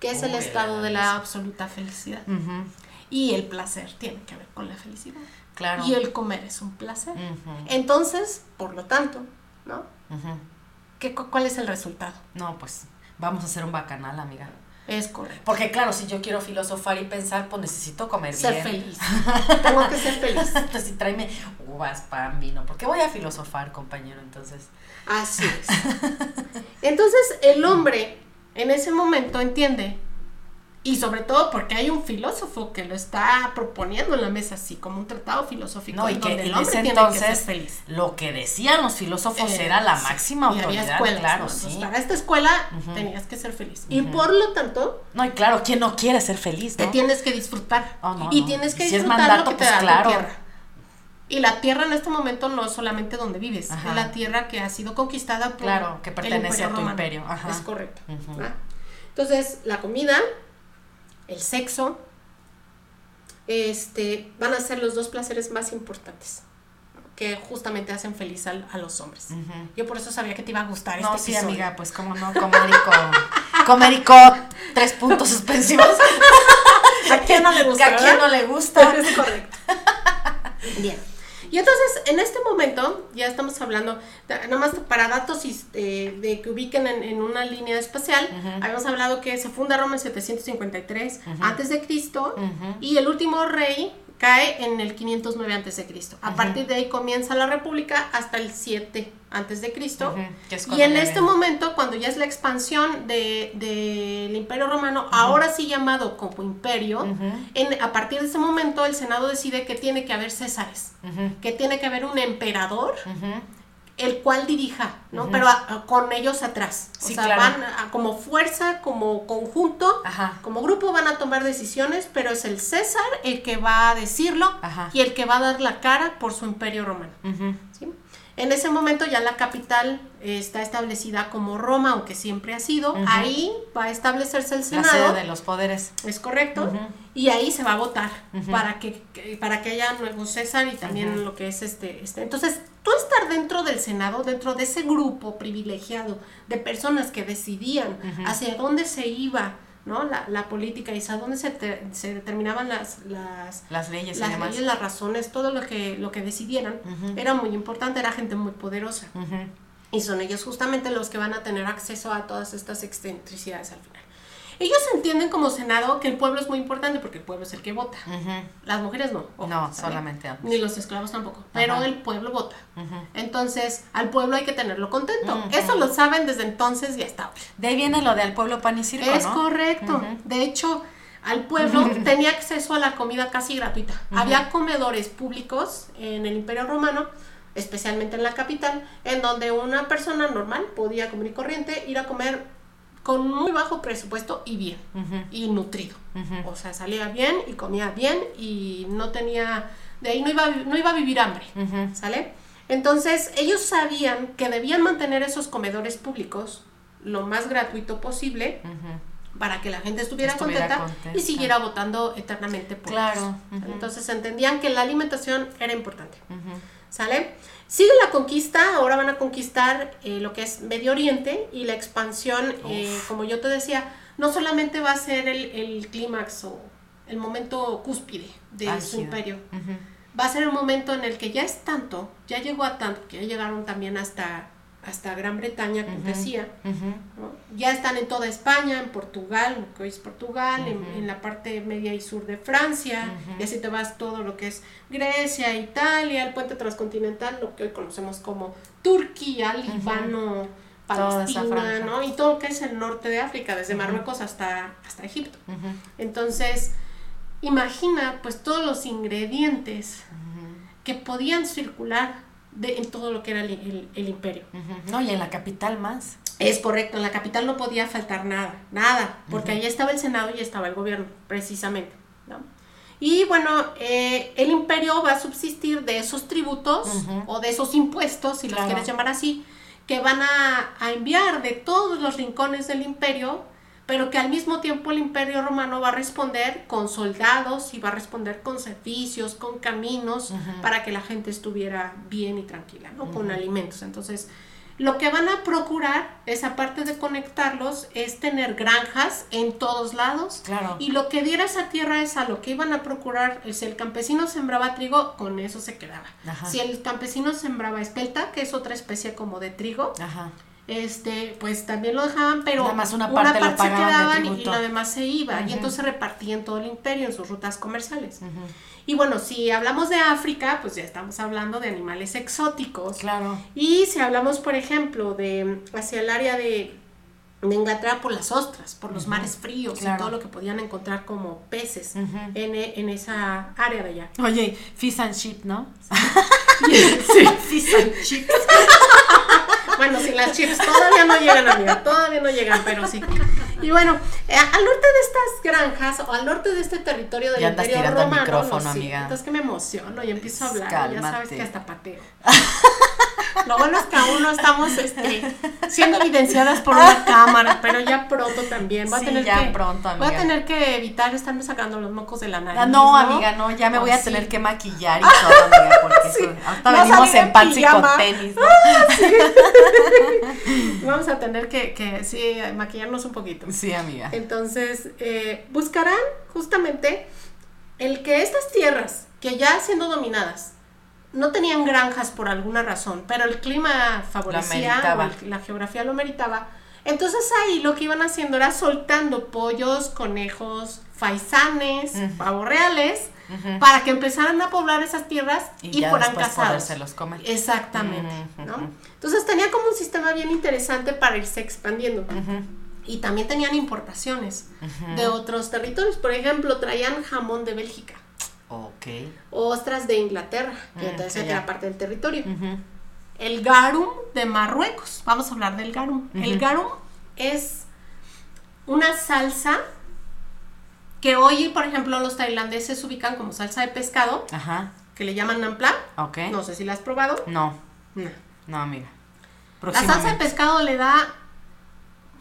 que es el estado de la absoluta felicidad. Y el placer tiene que ver con la felicidad. Claro. Y el comer es un placer. Entonces, por lo tanto, ¿no? ¿Qué, ¿Cuál es el resultado? No, pues vamos a hacer un bacanal, amiga. Es correcto. Porque claro, si yo quiero filosofar y pensar, pues necesito comer ser bien. Ser feliz. *laughs* Tengo que ser feliz. *laughs* Entonces, tráeme uvas, pan, vino. Porque voy a filosofar, compañero, entonces. Así es. *laughs* Entonces, el hombre en ese momento entiende y sobre todo porque hay un filósofo que lo está proponiendo en la mesa así, como un tratado filosófico. No, y que en ese entonces feliz. lo que decían los filósofos eh, era la máxima autoridad. claro, sí. para esta escuela tenías que ser feliz. Y por lo tanto... No, y claro, ¿quién no quiere ser feliz? Te tienes que disfrutar. Oh, y tienes que disfrutar lo que te pues da claro. Y la tierra en este momento no es solamente donde vives, es la tierra que ha sido conquistada por Claro, que pertenece a tu imperio. Es correcto. Entonces, la comida, el sexo, este, van a ser los dos placeres más importantes que justamente hacen feliz a, los hombres. Yo por eso sabía que te iba a gustar no, este sí, amiga, pues cómo no, comérico, comérico, tres puntos suspensivos. *laughs* ¿A quién no le gusta? ¿A quién no le gusta? Es correcto. *laughs* Bien. Y entonces, en este momento, ya estamos hablando, nomás para datos eh, de que ubiquen en, una línea espacial, habíamos hablado que se funda Roma en 753 antes de Cristo y el último rey cae en el 509 a.C. A partir de ahí comienza la República hasta el 7 antes de Cristo. y en este momento, cuando ya es la expansión del de, Imperio Romano, ahora sí llamado como imperio, en, a partir de ese momento el Senado decide que tiene que haber césares, que tiene que haber un emperador el cual dirija, ¿no? Pero con ellos atrás. O sea, van como fuerza, como conjunto, como grupo van a tomar decisiones, pero es el César el que va a decirlo y el que va a dar la cara por su imperio romano. En ese momento ya la capital está establecida como Roma, aunque siempre ha sido. Ahí va a establecerse el Senado. La sede de los poderes. Es correcto. Y ahí se va a votar para que, para que haya nuevo César y también lo que es este, este. Entonces, tú estar dentro del Senado, dentro de ese grupo privilegiado de personas que decidían hacia dónde se iba ¿no? La, la política y a dónde se, se determinaban las, las, las leyes, las, leyes las razones, todo lo que, lo que decidieran, era muy importante, era gente muy poderosa. Y son ellos justamente los que van a tener acceso a todas estas excentricidades al final. Ellos entienden como Senado que el pueblo es muy importante porque el pueblo es el que vota. Las mujeres no. no, solamente Ni los esclavos tampoco. Pero el pueblo vota. Entonces, al pueblo hay que tenerlo contento. Eso lo saben desde entonces y hasta De ahí viene lo de al pueblo pan y circo, Es correcto. De hecho, al pueblo *laughs* tenía acceso a la comida casi gratuita. Había comedores públicos en el Imperio Romano especialmente en la capital, en donde una persona normal podía comer y corriente ir a comer con muy bajo presupuesto y bien, y nutrido. O sea, salía bien y comía bien y no tenía, de ahí no iba, no iba a vivir hambre, ¿sale? Entonces, ellos sabían que debían mantener esos comedores públicos lo más gratuito posible para que la gente estuviera, contenta, y siguiera votando eternamente por claro. Entonces, entendían que la alimentación era importante, ¿sale? Sigue la conquista, ahora van a conquistar eh, lo que es Medio Oriente y la expansión, eh, como yo te decía, no solamente va a ser el, clímax o el momento cúspide de su imperio, va a ser un momento en el que ya es tanto, ya llegó a tanto, que ya llegaron también hasta hasta Gran Bretaña, como decía. Ya están en toda España, en Portugal, lo que hoy es Portugal, en, la parte media y sur de Francia, y así te vas todo lo que es Grecia, Italia, el puente transcontinental, lo que hoy conocemos como Turquía, Líbano, Palestina, ¿no? Y todo lo que es el norte de África, desde Marruecos hasta, hasta Egipto. Entonces, imagina pues todos los ingredientes que podían circular de, en todo lo que era el, imperio. No, y en la capital más. Es correcto, en la capital no podía faltar nada, nada, porque ahí estaba el Senado y estaba el gobierno, precisamente. Y bueno, eh, el imperio va a subsistir de esos tributos o de esos impuestos, si los quieres llamar así, que van a, a enviar de todos los rincones del imperio pero que al mismo tiempo el imperio romano va a responder con soldados y va a responder con servicios, con caminos, para que la gente estuviera bien y tranquila, ¿no? Con alimentos. Entonces, lo que van a procurar es, aparte de conectarlos, es tener granjas en todos lados. Claro. Y lo que diera esa tierra es a lo que iban a procurar. Si el campesino sembraba trigo, con eso se quedaba. Si el campesino sembraba espelta, que es otra especie como de trigo, Ajá este, pues también lo dejaban, pero una, parte, se quedaban y, la demás se iba, y entonces repartían todo el imperio en sus rutas comerciales. Y bueno, si hablamos de África, pues ya estamos hablando de animales exóticos. Claro. Y si hablamos, por ejemplo, de hacia el área de, de Inglaterra por las ostras, por los mares fríos y todo lo que podían encontrar como peces en, en, esa área de allá. Oye, fish and chip, ¿no? *laughs* sí, fish and *laughs* Bueno, si las chips todavía no llegan, amiga, todavía no llegan, pero sí. Y bueno, eh, al norte de estas granjas o al norte de este territorio del Ya andas imperio tirando el romano, micrófono, lo amiga. siento, es que me emociono y empiezo a hablar, y ya sabes Cálmate. que hasta pateo. *laughs* Lo bueno es que aún no estamos este, siendo evidenciadas por una *laughs* cámara, pero ya pronto también. Voy a Sí, tener ya que, pronto, Voy a amiga. tener que evitar estarme sacando los mocos de la nariz. Ah, no, amiga, no, ya me voy a Sí. tener que maquillar y todo, amiga, porque *laughs* Sí. eso- ahorita No venimos en pants y con tenis, ¿no? Vamos a tener que, que sí, maquillarnos un poquito. Sí, amiga. Entonces, eh, buscarán justamente el que estas tierras, que ya siendo dominadas, no tenían granjas por alguna razón, pero el clima favorecía, meritaba. o el- la geografía lo meritaba. Entonces ahí lo que iban haciendo era soltando pollos, conejos, faisanes, Ujú. pavos reales, para que empezaran a poblar esas tierras y, Y, ya fueran después casados. podérselos comer. Exactamente, ¿no? Entonces tenía como un sistema bien interesante para irse expandiendo. Y también tenían importaciones de otros territorios. Por ejemplo, traían jamón de Bélgica, Ok. ostras de Inglaterra, que Mm, entonces era parte del territorio. El garum de Marruecos. Vamos a hablar del garum. El garum es una salsa que hoy, por ejemplo, los tailandeses ubican como salsa de pescado, Ajá. que le llaman nampla. Ok. No sé si la has probado. No, No. no, amiga. La salsa de pescado le da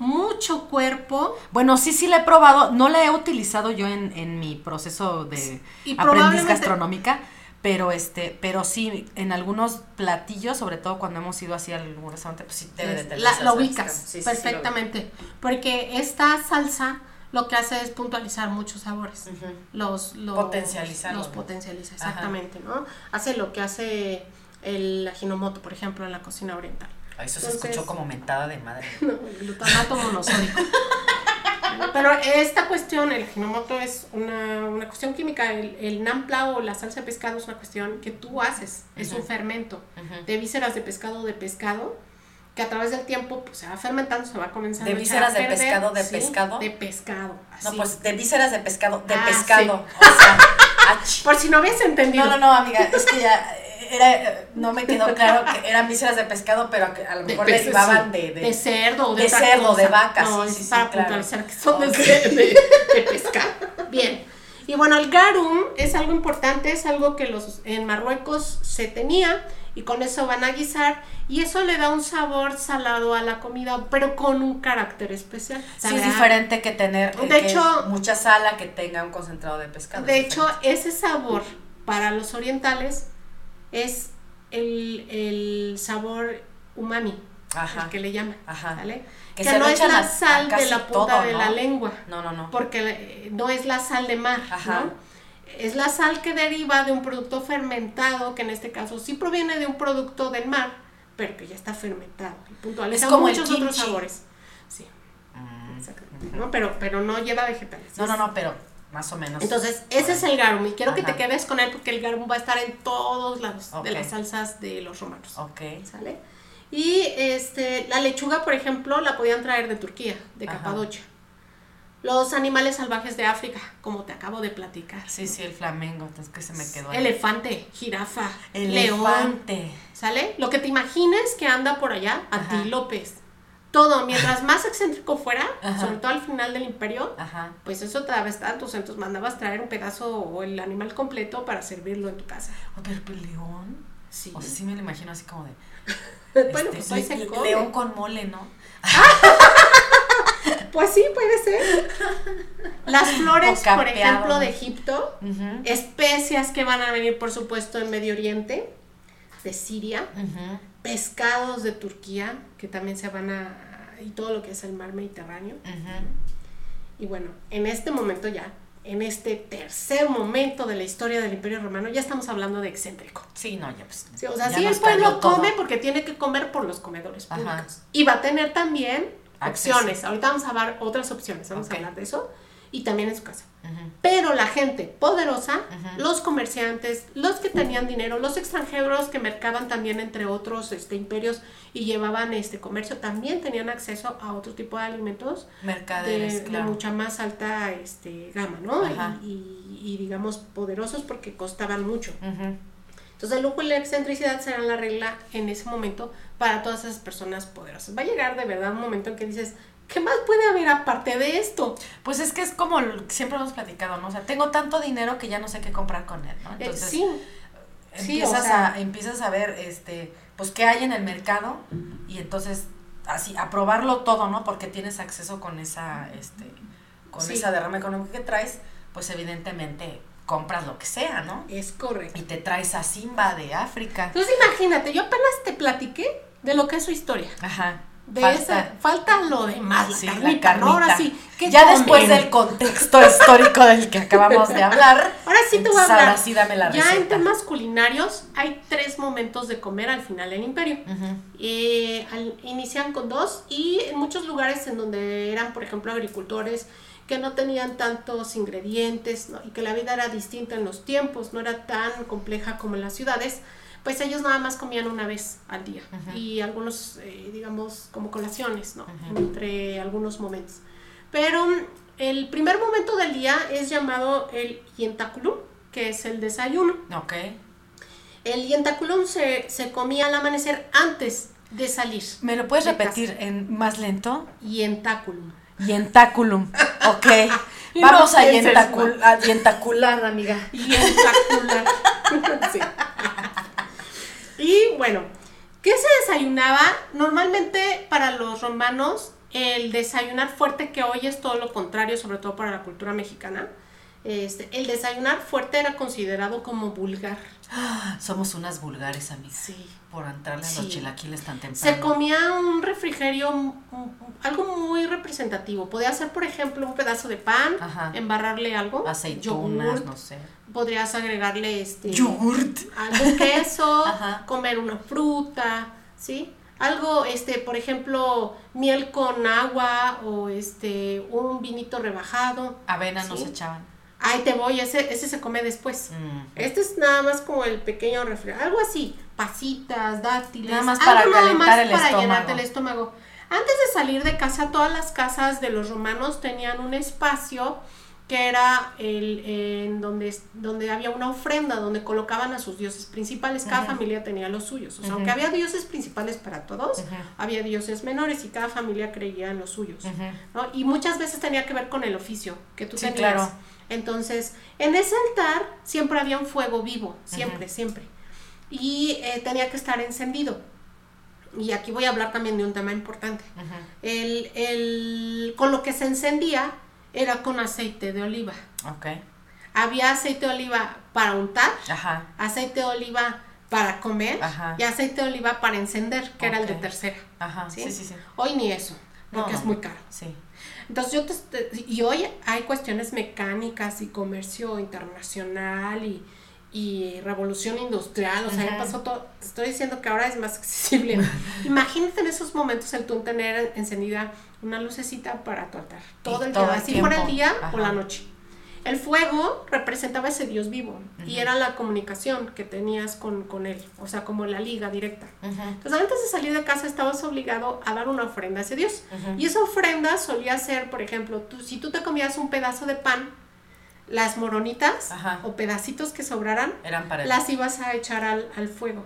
mucho cuerpo Bueno, sí, sí la he probado. No la he utilizado yo en, en mi proceso de Y aprendiz gastronómica, pero este, pero sí, en algunos platillos, sobre todo cuando hemos ido así a algún restaurante, pues sí debe de la, ubicas. Sí, sí, sí, lo perfectamente. porque esta salsa lo que hace es puntualizar muchos sabores. Los, los Potencializarlos, Los ¿no? potencializa, Ajá. exactamente, ¿no? Hace lo que hace el ajinomoto, por ejemplo, en la cocina oriental. Ay, Eso se escuchó como mentada de madre. *laughs* No, glutamato monosódico. Pero esta cuestión, el ajinomoto es una, una cuestión química. El, el nampla o la salsa de pescado es una cuestión que tú haces. Es un fermento de vísceras de pescado de pescado que a través del tiempo pues, se va fermentando, se va comenzando ¿De a a vísceras de perder. pescado de Sí, pescado? De pescado. No, pues de vísceras de pescado, de Ah, pescado. O sea, *laughs* ach. Por si no habías entendido. No, no, no, amiga, es que ya era, no me quedó claro que eran vísceras de pescado, pero que a lo De mejor peces, derivaban sí. de, de, de cerdo o de, de otra cerdo, cosa. de vaca, No, sí, es sí, sí, para claro. puntualizar que son de- de, de pescado. Bien. Y bueno, el garum es algo importante, es algo que los en Marruecos se tenía y con eso van a guisar y eso le da un sabor salado a la comida, pero con un carácter especial. Sí, es diferente que tener De que hecho- mucha sala que tenga un concentrado de pescado. De hecho, ese sabor para los orientales es el, el sabor umami, Ajá. el que le llaman. Ajá. ¿vale? Que Que, no es la a- a sal de la punta todo, de ¿no? la lengua, No, no, no. porque eh, no es la sal de mar, Ajá. ¿no? Es la sal que deriva de un producto fermentado, que en este caso sí proviene de un producto del mar, pero que ya está fermentado. Y puntualiza Es como muchos otros sabores. Sí, Mm, exactamente. ¿no? Pero, pero no lleva vegetales. No, no, no, pero más o menos. Entonces, ese es el garum y quiero que te quedes con él porque el garum va a estar en todos lados de las salsas de los romanos. Ok. ¿Sale? Y este, la lechuga, por ejemplo, la podían traer de Turquía, de Ajá. Capadocia. Los animales salvajes de África, como te acabo de platicar. Sí, sí, el flamengo, es que se me quedó. ahí. Elefante, jirafa, león. Elefante. ¿Sale? Lo que te imagines que anda por allá, Ajá. antílopes. Todo, mientras más excéntrico fuera, Ajá. sobre todo al final del imperio, Ajá. pues eso te daba estatus, entonces mandabas traer un pedazo o el animal completo para servirlo en tu casa. Oh, pero, pero león. Sí. O sea, sí me lo imagino así como de. *laughs* bueno, este, pues hoy se come. león con mole, ¿no? *laughs* Pues sí, puede ser. Las flores, por ejemplo, de Egipto, especias que van a venir, por supuesto, en Medio Oriente, de Siria, pescados de Turquía, que también se van a... y todo lo que es el mar Mediterráneo. Y bueno, en este momento ya, en este tercer momento de la historia del Imperio Romano, ya estamos hablando de excéntrico. Sí, no, ya pues. Sí, o sea, sí el pueblo todo. come porque tiene que comer por los comedores Ajá. públicos. Y va a tener también Acceso. opciones. Ahorita vamos a hablar otras opciones, vamos a hablar de eso. Y también en su casa. Pero la gente poderosa, los comerciantes, los que tenían dinero, los extranjeros que mercaban también entre otros este, imperios y llevaban este comercio, también tenían acceso a otro tipo de alimentos de, Mercaderes, de mucha más alta este, gama, ¿no? Y, y- y, digamos poderosos porque costaban mucho. Entonces el lujo y la excentricidad serán la regla en ese momento para todas esas personas poderosas. Va a llegar de verdad un momento en que dices, ¿qué más puede haber aparte de esto? Pues es que es como siempre hemos platicado, ¿no? O sea, tengo tanto dinero que ya no sé qué comprar con él, ¿no? Eh, Entonces, sí. empiezas, o sea- a, empiezas a ver, este, pues, qué hay en el mercado y entonces, así, a probarlo todo, ¿no? Porque tienes acceso con esa, este, con Sí. esa derrama económica que traes, pues, evidentemente, compras lo que sea, ¿no? Es correcto. Y te traes a Simba de África. Entonces imagínate, yo apenas te platiqué de lo que es su historia. Ajá. De Falta- esa, falta lo demás, la Sí, carnita, ¿no? Ahora sí, ¿qué ya comen? después del contexto histórico del que acabamos de hablar. Ahora sí te voy a hablar. Ahora sí dame la ya receta. en temas culinarios hay tres momentos de comer al final del imperio. Eh, al- inician con dos y en muchos lugares en donde eran, por ejemplo, agricultores que no tenían tantos ingredientes ¿no? y que la vida era distinta en los tiempos, no era tan compleja como en las ciudades, pues ellos nada más comían una vez al día y algunos, eh, digamos, como colaciones, ¿no? Entre algunos momentos. Pero mm, el primer momento del día es llamado el yentaculum, que es el desayuno. Ok. El yentaculum se, se comía al amanecer antes de salir. ¿Me lo puedes De repetir en más lento? Yentaculum. Yentaculum. Ok. *laughs* Vamos no a, yentacul a yentacular, amiga. Yentacular. Y bueno, ¿qué se desayunaba? Normalmente para los romanos, el desayunar fuerte, que hoy es todo lo contrario, sobre todo para la cultura mexicana, este, el desayunar fuerte era considerado como vulgar. *gasps* Somos unas vulgares, amigas. Sí. Por entrarle a Sí. los chilaquiles tan temprano. Se comía un refrigerio, algo muy representativo. Podía ser, por ejemplo, un pedazo de pan, Ajá. embarrarle algo, Aceitunas, yogurt, no sé. podrías agregarle este Yogurt. algún queso, *laughs* Ajá. comer una fruta, ¿sí? Algo, este, por ejemplo, miel con agua o este, un vinito rebajado. Avena nos echaban. Ahí te voy, ese, ese se come después. Mm. Este es nada más como el pequeño refresco, algo así, pasitas, dátiles, Nada más algo para nada calentar más el para estómago. llenarte el estómago. Antes de salir de casa, todas las casas de los romanos tenían un espacio que era el en donde, donde había una ofrenda, donde colocaban a sus dioses principales. Cada familia tenía los suyos. O sea, Ujú. aunque había dioses principales para todos, había dioses menores y cada familia creía en los suyos. ¿no? Y muchas veces tenía que ver con el oficio que tú Sí, tenías. claro. Entonces, en ese altar siempre había un fuego vivo, siempre, siempre. Y eh, tenía que estar encendido. Y aquí voy a hablar también de un tema importante. El, el- con lo que se encendía era con aceite de oliva. Ok. Había aceite de oliva para untar, Ajá. aceite de oliva para comer Ajá. y aceite de oliva para encender, que era el de tercera. Ajá. ¿sí? Sí, sí. Hoy ni eso, porque No, es muy caro. Sí. Entonces yo te- y hoy hay cuestiones mecánicas y comercio internacional y, y revolución industrial, o sea, ya pasó todo, te estoy diciendo que ahora es más accesible. *laughs* Imagínate en esos momentos el tú tener encendida una lucecita para tu altar, todo Y el todo día, así fuera el día o la Ajá. noche. El fuego representaba ese Dios vivo y Ujú. era la comunicación que tenías con, con él, o sea, como la liga directa. Ujú. Entonces, antes de salir de casa estabas obligado a dar una ofrenda a ese Dios. Ujú. Y esa ofrenda solía ser, por ejemplo, tú, si tú te comías un pedazo de pan, las moronitas Ajá. o pedacitos que sobraran, Eran para el... las ibas a echar al, al fuego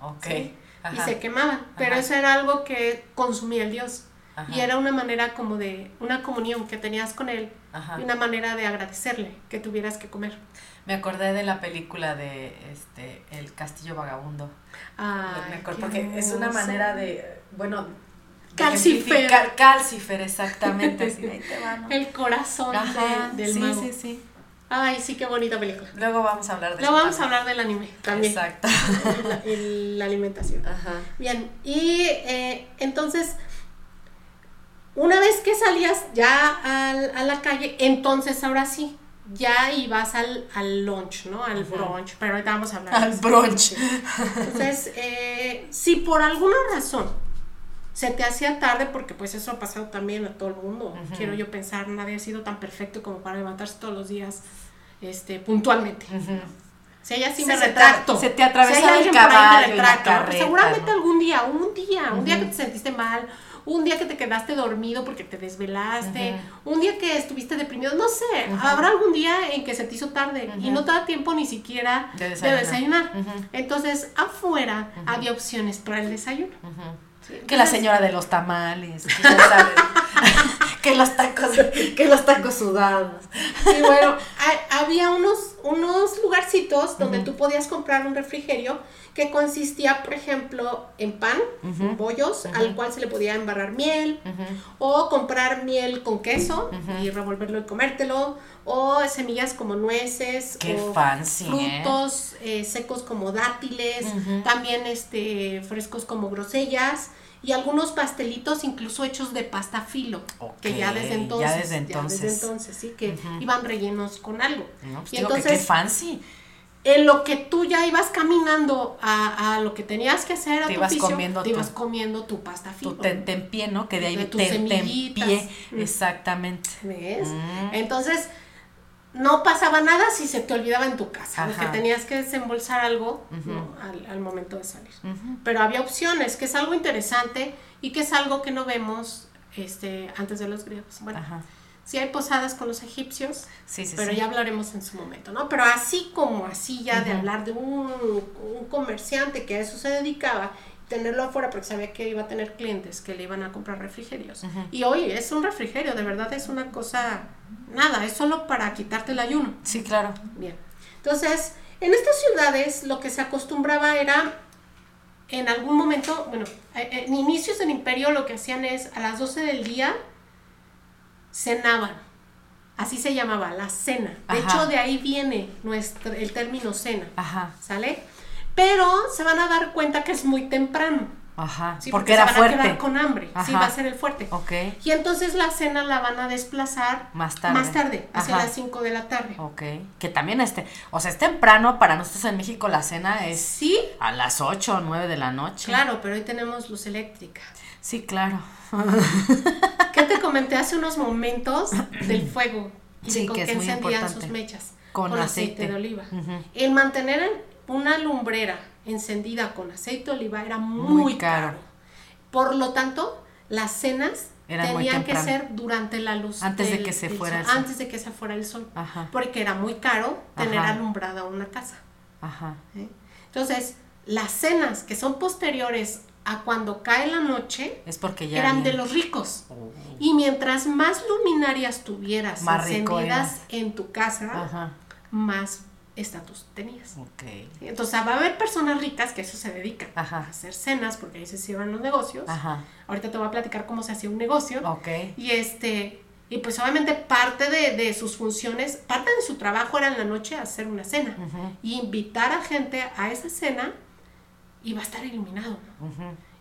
Ok. sí. y se quemaban. Pero Ajá. eso era algo que consumía el Dios. Ajá. Y era una manera como de, una comunión que tenías con él y una manera de agradecerle que tuvieras que comer. Me acordé de la película de este El Castillo Vagabundo. Ay, Me acuerdo, qué porque es una manera de, bueno, Calcifer. Calcifer, exactamente. así, ahí te va, ¿no? El corazón de- del sí, mago. sí, sí. Ay, sí, qué bonita película. Luego vamos a hablar de Luego eso vamos a hablar del anime también. Exacto. *laughs* La, el- la alimentación. Ajá. Bien, y eh, entonces, una vez que salías ya al- a la calle, entonces ahora sí, ya ibas al, al lunch, ¿no? Al brunch, pero ahorita vamos a hablar. Al brunch. Entonces, eh, si por alguna razón se te hacía tarde, porque pues eso ha pasado también a todo el mundo, Ujú. quiero yo pensar, nadie ha sido tan perfecto como para levantarse todos los días este, puntualmente. Ujú. Si ella sí, Sí, me se retracto. se te atravesaba Si el me caballo y retracto. Pero carreta, Seguramente ¿no? algún día, un día, un día que te sentiste mal, un día que te quedaste dormido porque te desvelaste, un día que estuviste deprimido, no sé, Ujú. habrá algún día en que se te hizo tarde y Ujú. no te da tiempo ni siquiera De de desayunar. desayunar. Ujú. Entonces, afuera había opciones para el desayuno. Que la señora de los tamales, que, ya sabes, *laughs* que los tacos, que los tacos sudados. Y bueno, había unos, unos lugarcitos donde tú podías comprar un refrigerio que consistía, por ejemplo, en pan, bollos, al cual se le podía embarrar miel, o comprar miel con queso y revolverlo y comértelo, o semillas como nueces, o ¿eh? frutos eh, secos como dátiles, también este frescos como grosellas y algunos pastelitos incluso hechos de pasta filo, que ya desde entonces, ya desde entonces, entonces sí, que iban rellenos con algo. Pues y entonces, qué fancy en lo que tú ya ibas caminando a, a lo que tenías que hacer a te tu ibas comiendo te ibas comiendo tu pasta filo. Tu pie, ¿no? Que de ahí te, pie. Mm. Exactamente. ¿Ves? Mm. Entonces, no pasaba nada si se te olvidaba en tu casa, porque tenías que desembolsar algo al, momento de salir. Pero había opciones, que es algo interesante y que es algo que no vemos este, antes de los griegos. Bueno, sí hay posadas con los egipcios, pero ya hablaremos en su momento, ¿no? Pero así como así ya de hablar de un, comerciante que a eso se dedicaba, tenerlo afuera porque sabía que iba a tener clientes que le iban a comprar refrigerios. Y hoy es un refrigerio, de verdad es una cosa, nada, es solo para quitarte el ayuno. Sí, claro. Bien. Entonces, en estas ciudades lo que se acostumbraba era en algún momento, bueno, en inicios del imperio lo que hacían es a las 12 del día cenaban. Así se llamaba, la cena. De hecho, de ahí viene nuestro, el término cena. Ajá. ¿Sale? Pero se van a dar cuenta que es muy temprano. Ajá. porque, era se van a quedar con hambre. Sí, va a ser el fuerte. Ok. Y entonces la cena la van a desplazar más tarde. Más tarde, hacia las 5 de la tarde. Ok. Que también este, o sea, es temprano para nosotros en México la cena es ¿Sí? a las 8 o 9 de la noche. Claro, pero hoy tenemos luz eléctrica. Sí, claro. *laughs* ¿Qué te comenté hace unos momentos del fuego y sí, de con que qué encendían sus mechas? Con, aceite. de oliva. El mantener una lumbrera encendida con aceite de oliva era muy, caro. Por lo tanto, las cenas tenían que ser durante la luz. Antes de que se fuera el sol. Antes de que se fuera el sol. Porque era muy caro tener alumbrada una casa. Ajá. ¿Eh? Entonces, las cenas que son posteriores a cuando cae la noche es porque ya eran de los ricos. Oh. Y mientras más luminarias tuvieras encendidas en tu casa, más estatus tenías. Okay. Entonces va a haber personas ricas que a eso se dedican, a hacer cenas, porque ahí se cierran los negocios. Ajá. Ahorita te voy a platicar cómo se hacía un negocio. Okay. Y este, y pues obviamente parte de, sus funciones, parte de su trabajo era en la noche hacer una cena. Y invitar a gente a esa cena y va a estar iluminado.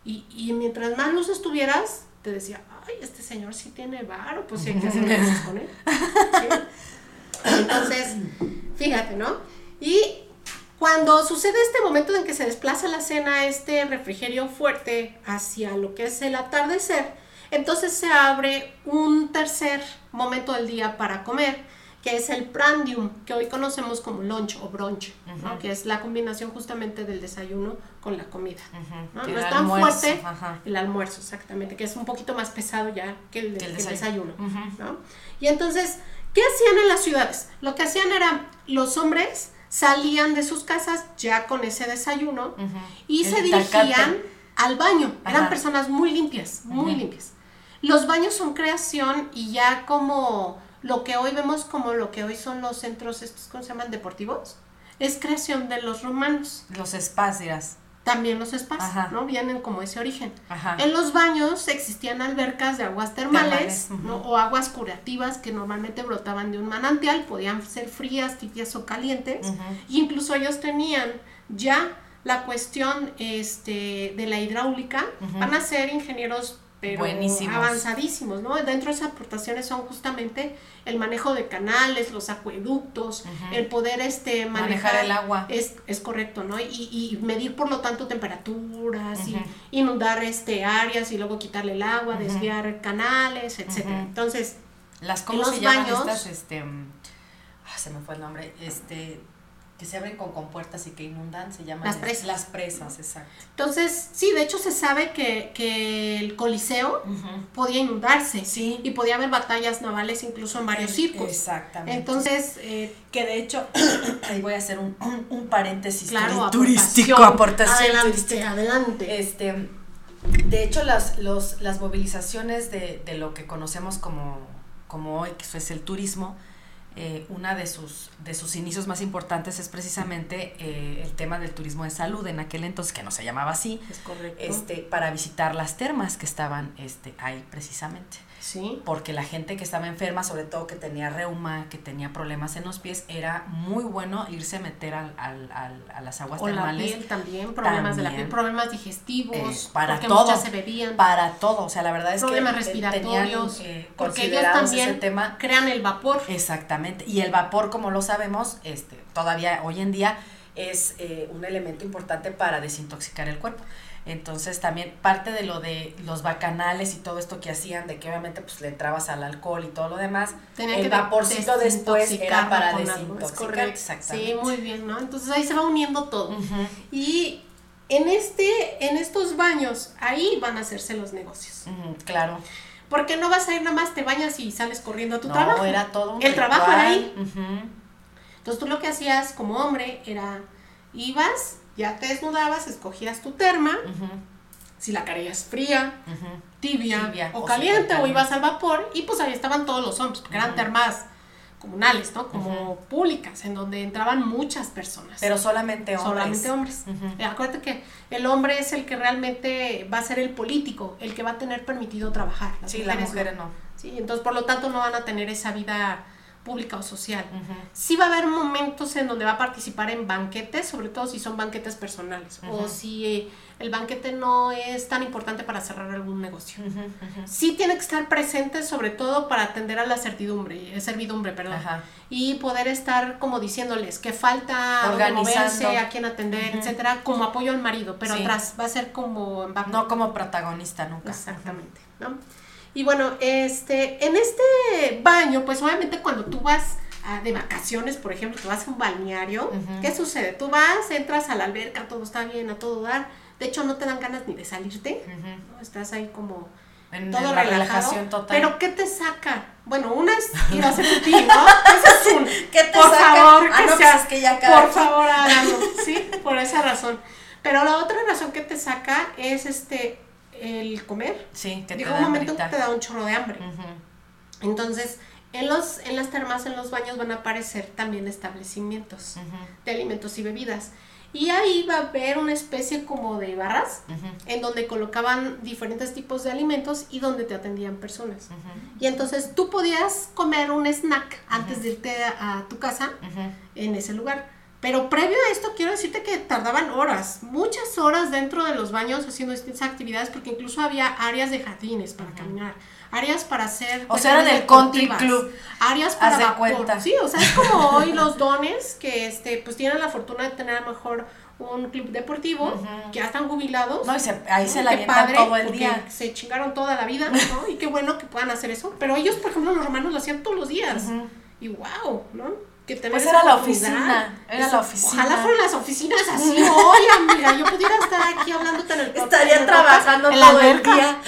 y, y, mientras más luz estuvieras, te decía, ay, este señor sí tiene varo, pues sí hay que hacer *laughs* cosas con él. Entonces, fíjate, ¿no? Y cuando sucede este momento en que se desplaza la cena, este refrigerio fuerte hacia lo que es el atardecer, entonces se abre un tercer momento del día para comer que es el prandium, que hoy conocemos como lunch o brunch, que es la combinación justamente del desayuno con la comida. ¿no? es tan fuerte el almuerzo, exactamente, que es un poquito más pesado ya que el, desayuno. Y entonces, ¿qué hacían en las ciudades? Lo que hacían era, los hombres salían de sus casas ya con ese desayuno y se dirigían al baño. Eran personas muy limpias, muy limpias. Los baños son creación y ya como lo que hoy vemos como lo que hoy son los centros, estos, ¿cómo se llaman? Deportivos, es creación de los romanos. Los dirás. También los spas, ¿no? Vienen como ese origen. En los baños existían albercas de aguas termales, ¿no? o aguas curativas que normalmente brotaban de un manantial, podían ser frías, tibias o calientes. incluso ellos tenían ya la cuestión este, de la hidráulica. Van a ser ingenieros Buenísimos. avanzadísimos, ¿no? Dentro de esas aportaciones son justamente el manejo de canales, los acueductos, el poder este manejar, el agua. Es, es correcto, ¿no? Y, medir por lo tanto temperaturas y inundar este áreas y luego quitarle el agua, desviar canales, etcétera. Entonces, las cómo se llaman estas este ah, se me fue el nombre, este que se abren con compuertas y que inundan, se llaman las presas. Las presas, exacto. Entonces, sí, de hecho se sabe que, que el Coliseo podía inundarse. Sí. Y podía haber batallas navales incluso en varios circos. Exactamente. Entonces, eh, que de hecho, *clears throat* ahí voy a hacer un, un, paréntesis claro, turístico, aportación. Adelante, adelante. Este, De hecho, las, los, las movilizaciones de, de lo que conocemos como, como hoy, que eso es el turismo, eh, una de sus, de sus inicios más importantes es precisamente eh, el tema del turismo de salud en aquel entonces, que no se llamaba así, Es correcto. este, para visitar las termas que estaban este, ahí precisamente. Sí. Porque la gente que estaba enferma, sobre todo que tenía reuma, que tenía problemas en los pies, era muy bueno irse a meter al, al, al- a las aguas O la termales piel también, problemas de la piel, problemas digestivos, Eh, para porque todo. muchas se bebían, para todo. O sea, la verdad es problemas que eh, respiratorios, tenían eh, porque ellos también ese tema crean el vapor. Exactamente. Y el vapor, como lo sabemos, este, todavía hoy en día es eh, un elemento importante para desintoxicar el cuerpo. Entonces también parte de lo de los bacanales y todo esto que hacían, de que obviamente pues le entrabas al alcohol y todo lo demás, Tenía el que vaporcito después era para desintoxicar. Sí, muy bien, ¿no? Entonces ahí se va uniendo todo. Y en este, en estos baños, ahí van a hacerse los negocios. claro. Porque no vas a ir nada más, te bañas y sales corriendo a tu no, trabajo. era todo un El trabajo era ahí. Entonces tú lo que hacías como hombre era, ibas, ya te desnudabas, escogías tu terma, si la querías fría, tibia, Tibia o o caliente, o ibas al vapor, y pues ahí estaban todos los hombres, porque eran termas comunales, ¿no? Como públicas, en donde entraban muchas personas. Pero solamente hombres. Solamente hombres. Eh, Acuérdate que el hombre es el que realmente va a ser el político, el que va a tener permitido trabajar. Las Sí, las mujeres no. mujeres no. Sí, entonces por lo tanto no van a tener esa vida pública o social. Ujú. Sí va a haber momentos en donde va a participar en banquetes, sobre todo si son banquetes personales o Ujú. si eh, el banquete no es tan importante para cerrar algún negocio. Ujú, ujú. Sí tiene que estar presente sobre todo para atender a la certidumbre, eh, servidumbre, perdón. Y poder estar como diciéndoles que falta moverse, a quién atender, etcétera, como apoyo al marido, pero Sí. atrás va a ser como No como protagonista nunca. Exactamente, ¿no? Y bueno, este, en este baño, pues obviamente cuando tú vas a- de vacaciones, por ejemplo, te vas a un balneario. ¿qué sucede? Tú vas, entras a la alberca, todo está bien, a todo dar. De hecho, no te dan ganas ni de salirte. Estás ahí como En todo la relajado. relajación total. Pero ¿qué te saca? Bueno, una es ir a hacer pipí, ¿no? *laughs* Ese es un. *laughs* ¿Qué te por saca? favor, Ah, que no, pues es que ya por favor, háganlo, *laughs* ¿sí? Por esa razón. Pero la otra razón que te saca es este el comer. Sí, que te un momento que te da un chorro de hambre. Entonces, en los en las termas, en los baños van a aparecer también establecimientos de alimentos y bebidas. Y ahí va a haber una especie como de barras en donde colocaban diferentes tipos de alimentos y donde te atendían personas. Y entonces tú podías comer un snack antes de irte a, a tu casa en ese lugar. Pero previo a esto quiero decirte que tardaban horas, muchas horas dentro de los baños haciendo distintas actividades porque incluso había áreas de jardines para caminar, áreas para hacer O sea, era cuestiones del country club. áreas para cuenta. Sí, o sea, es como *laughs* hoy los dones que este pues tienen la fortuna de tener a lo mejor un club deportivo que ya están jubilados. No, y se- ahí se la avientan todo el día. Se chingaron toda la vida, ¿no? Y qué bueno que puedan hacer eso. Pero ellos, por ejemplo, los romanos lo hacían todos los días. Y wow, ¿no? Que tener Pues esa era la oficina, era la oficina. Ojalá fueran las oficinas así hoy, amiga. Yo pudiera estar aquí hablándote en el Estaría trabajando en la todo el día. *laughs*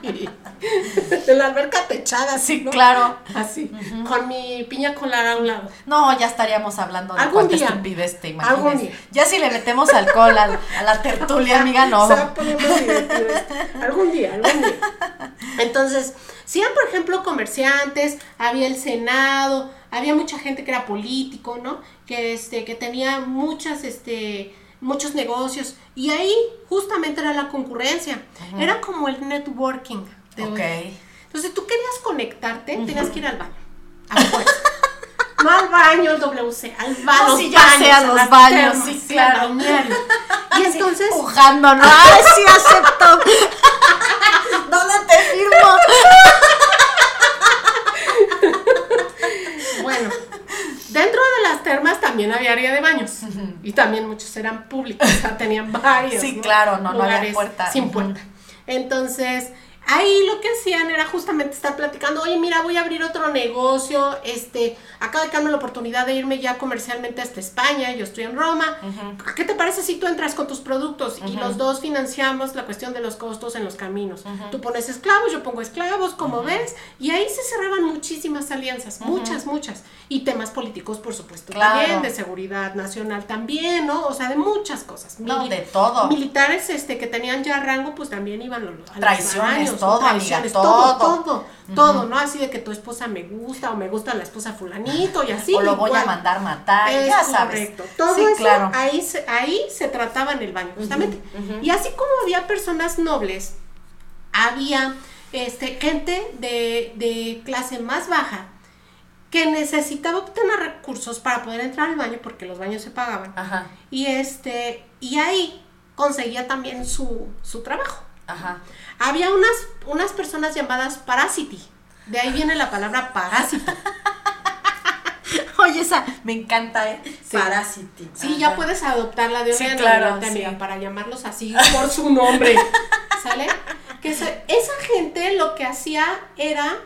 Sí. En la alberca techada, Sí, ¿no? claro. Así, con mi piña colada a un lado. No, ya estaríamos hablando de Algún cuánta día. estupidez te imaginas. Algún día. Ya si le metemos alcohol al- a, la tertulia, amiga, no. Se va poniendo divertido esto. Algún día, algún día. Entonces, si eran, por ejemplo, comerciantes, había el Senado, había mucha gente que era político, ¿no? Que, este, que tenía muchas, este, muchos negocios. Y ahí justamente era la concurrencia. Era como el networking. de Ok. hoy. Entonces, tú querías conectarte, tenías que ir al baño. A. *laughs* No al baño WC, al baño. No, sí, ya sé, a los baños, sí, claro. *laughs* Y entonces, Pujando, ¿no? *laughs* ¡Ay, sí acepto! ¿Dónde te firmo? Dentro de las termas también había área de baños. Y también muchos eran públicos, o sea, tenían varios. Sí, claro, no, no había lugares puerta. Sin puerta. Entonces, ahí lo que hacían era justamente estar platicando, oye, mira, voy a abrir otro negocio, este, acaba de darme la oportunidad de irme ya comercialmente hasta España, yo estoy en Roma, ¿qué te parece si tú entras con tus productos y los dos financiamos la cuestión de los costos en los caminos? Tú pones esclavos, yo pongo esclavos, como ves, y ahí se cerraban muchísimas alianzas, muchas, muchas, y temas políticos, por supuesto, también, de seguridad nacional también, ¿no? O sea, de muchas cosas. No, de todo. Militares este, que tenían ya rango, pues también iban a Traiciones, todo, todo, todo, todo, ¿no? Así de que tu esposa me gusta o me gusta la esposa fulanito y así. O lo voy a mandar matar, ya sabes. Todo eso, claro. ahí, se, ahí se trataba en el baño, justamente. Y así como había personas nobles, había este, gente de, de clase más baja que necesitaba obtener recursos para poder entrar al baño porque los baños se pagaban. Ajá. Y este, y ahí conseguía también su, su trabajo. Ajá. Había unas, unas personas llamadas parasiti. De ahí viene la palabra parásito. *laughs* Oye, esa me encanta, ¿eh? Sí. Parasiti. Sí, ya puedes adoptarla de una sí, claro, para llamarlos así por su nombre. ¿Sale? Que esa gente lo que hacía era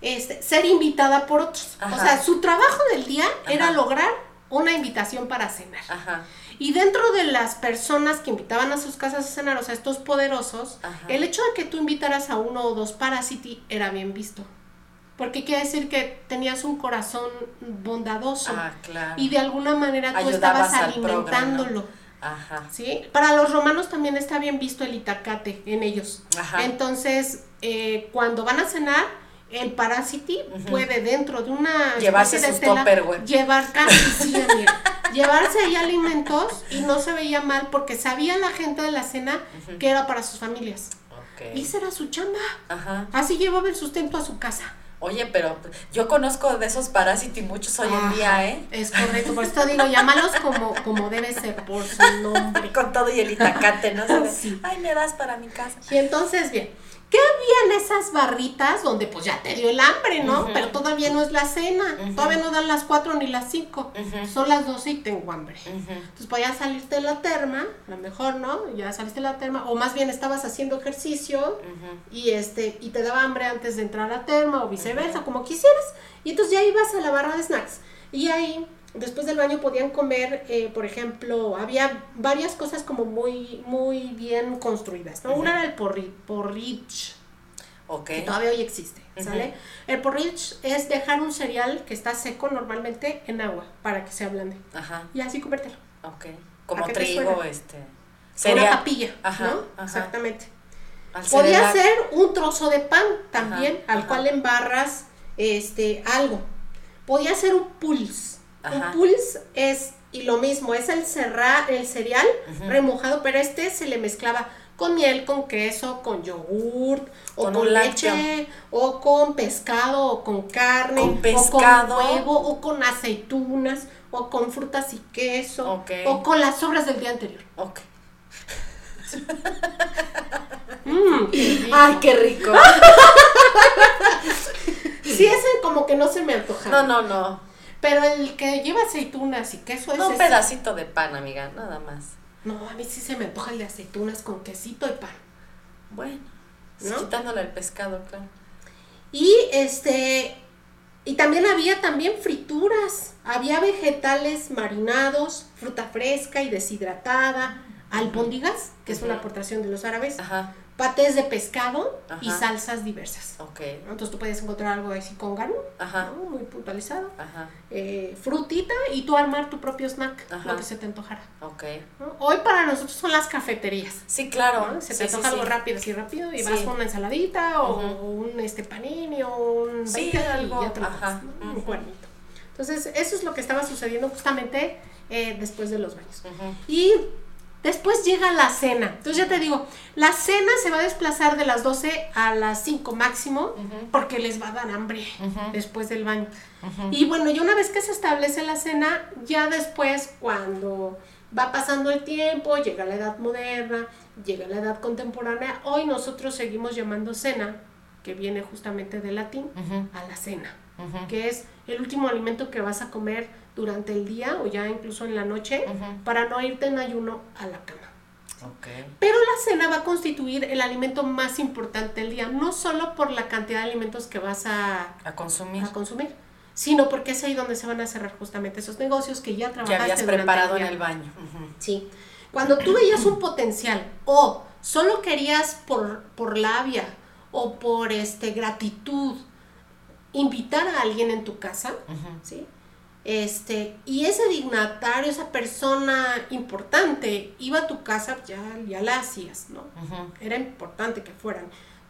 este, ser invitada por otros. O sea, su trabajo del día era lograr una invitación para cenar. Ajá. Y dentro de las personas que invitaban a sus casas a cenar, o sea, estos poderosos, el hecho de que tú invitaras a uno o dos parasiti era bien visto. Porque quiere decir que tenías un corazón bondadoso. Ah, claro. Y de alguna manera tú estabas alimentándolo. Ajá. ¿Sí? Para los romanos también está bien visto el itacate en ellos. Ajá. Entonces, eh, cuando van a cenar, el parásiti puede dentro de una llevarse de tela, llevar *laughs* casi llevarse ahí alimentos y no se veía mal porque sabía la gente de la cena que era para sus familias. Y esa era su chamba. Así llevaba el sustento a su casa. Oye, pero yo conozco de esos parásitos muchos hoy en día, ¿eh? Es correcto, por esto digo, llámalos como, como debe ser, por su nombre. *laughs* Con todo y el itacate, ¿no? *laughs* Ay, me das para mi casa. Y entonces, bien, ¿Qué había en esas barritas donde pues ya te dio el hambre, ¿no? Pero todavía no es la cena, todavía no dan las cuatro ni las cinco, son las doce y tengo hambre. Entonces podías pues, salirte de la terma, a lo mejor, ¿no? Ya saliste de la terma, o más bien estabas haciendo ejercicio y este y te daba hambre antes de entrar a la terma o viceversa, como quisieras, y entonces ya ibas a la barra de snacks. Y ahí después del baño podían comer, eh, por ejemplo, había varias cosas como muy, muy bien construidas, ¿no? Una era el porri porridge, que todavía hoy existe, ¿sale? El porridge es dejar un cereal que está seco normalmente en agua para que se ablande. Ajá. Y así convertirlo. Ok. Como trigo, este... Sería... Una papilla, ¿no? Exactamente. Podía ser un trozo de pan también, al cual embarras este, algo. Podía ser un pulse un pulse es, y lo mismo, es el, cerrar, el cereal remojado, pero este se le mezclaba con miel, con queso, con yogurt, o con, leche, o con pescado, o con carne, o con huevo, o con aceitunas, o con frutas y queso, o con las sobras del día anterior. Ok. *laughs* Mm, Ay, qué rico. *laughs* sí, ese como que no se me antoja. No, no, no. Pero el que lleva aceitunas y queso es. No, un pedacito de pan, amiga, nada más. No, a mí sí se me antoja el de aceitunas con quesito y pan. Bueno, quitándole el pescado, claro. Y este. Y también había también frituras. Había vegetales marinados, fruta fresca y deshidratada, albóndigas, que es una aportación de los árabes. Ajá patés de pescado y salsas diversas. Okay. Entonces tú puedes encontrar algo así con gano, muy puntualizado, eh, frutita y tú armar tu propio snack, lo que se te antojara. Okay. Hoy para nosotros son las cafeterías. Sí, claro. Se te antoja algo rápido, así rápido, y vas con una ensaladita o un este panini o un sí, algo. y un cuernito. Entonces, eso es lo que estaba sucediendo justamente eh, después de los baños. Y Después llega la cena. Entonces ya te digo, la cena se va a desplazar de las 12 a las 5 máximo porque les va a dar hambre después del baño. Y bueno, y una vez que se establece la cena, ya después cuando va pasando el tiempo, llega la edad moderna, llega la edad contemporánea, hoy nosotros seguimos llamando cena, que viene justamente del latín, a la cena, que es el último alimento que vas a comer durante el día o ya incluso en la noche para no irte en ayuno a la cama. Pero la cena va a constituir el alimento más importante del día, no solo por la cantidad de alimentos que vas a, consumir. a consumir, sino porque es ahí donde se van a cerrar justamente esos negocios que ya trabajaste Que habías preparado en el baño. Sí. Cuando tú veías un potencial o solo querías por, por labia o por este gratitud invitar a alguien en tu casa, ¿sí? Este, y ese dignatario, esa persona importante, iba a tu casa, ya, ya la hacías, ¿no? Era importante que fueran.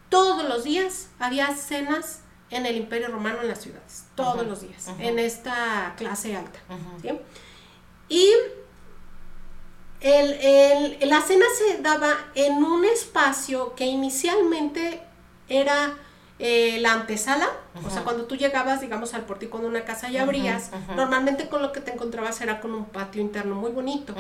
Todos los días había cenas en el Imperio Romano en las ciudades, todos los días, en esta clase alta. Y el, la cena se daba en un espacio que inicialmente era eh, la antesala, o sea, cuando tú llegabas, digamos, al portico de una casa y abrías, normalmente con lo que te encontrabas era con un patio interno muy bonito,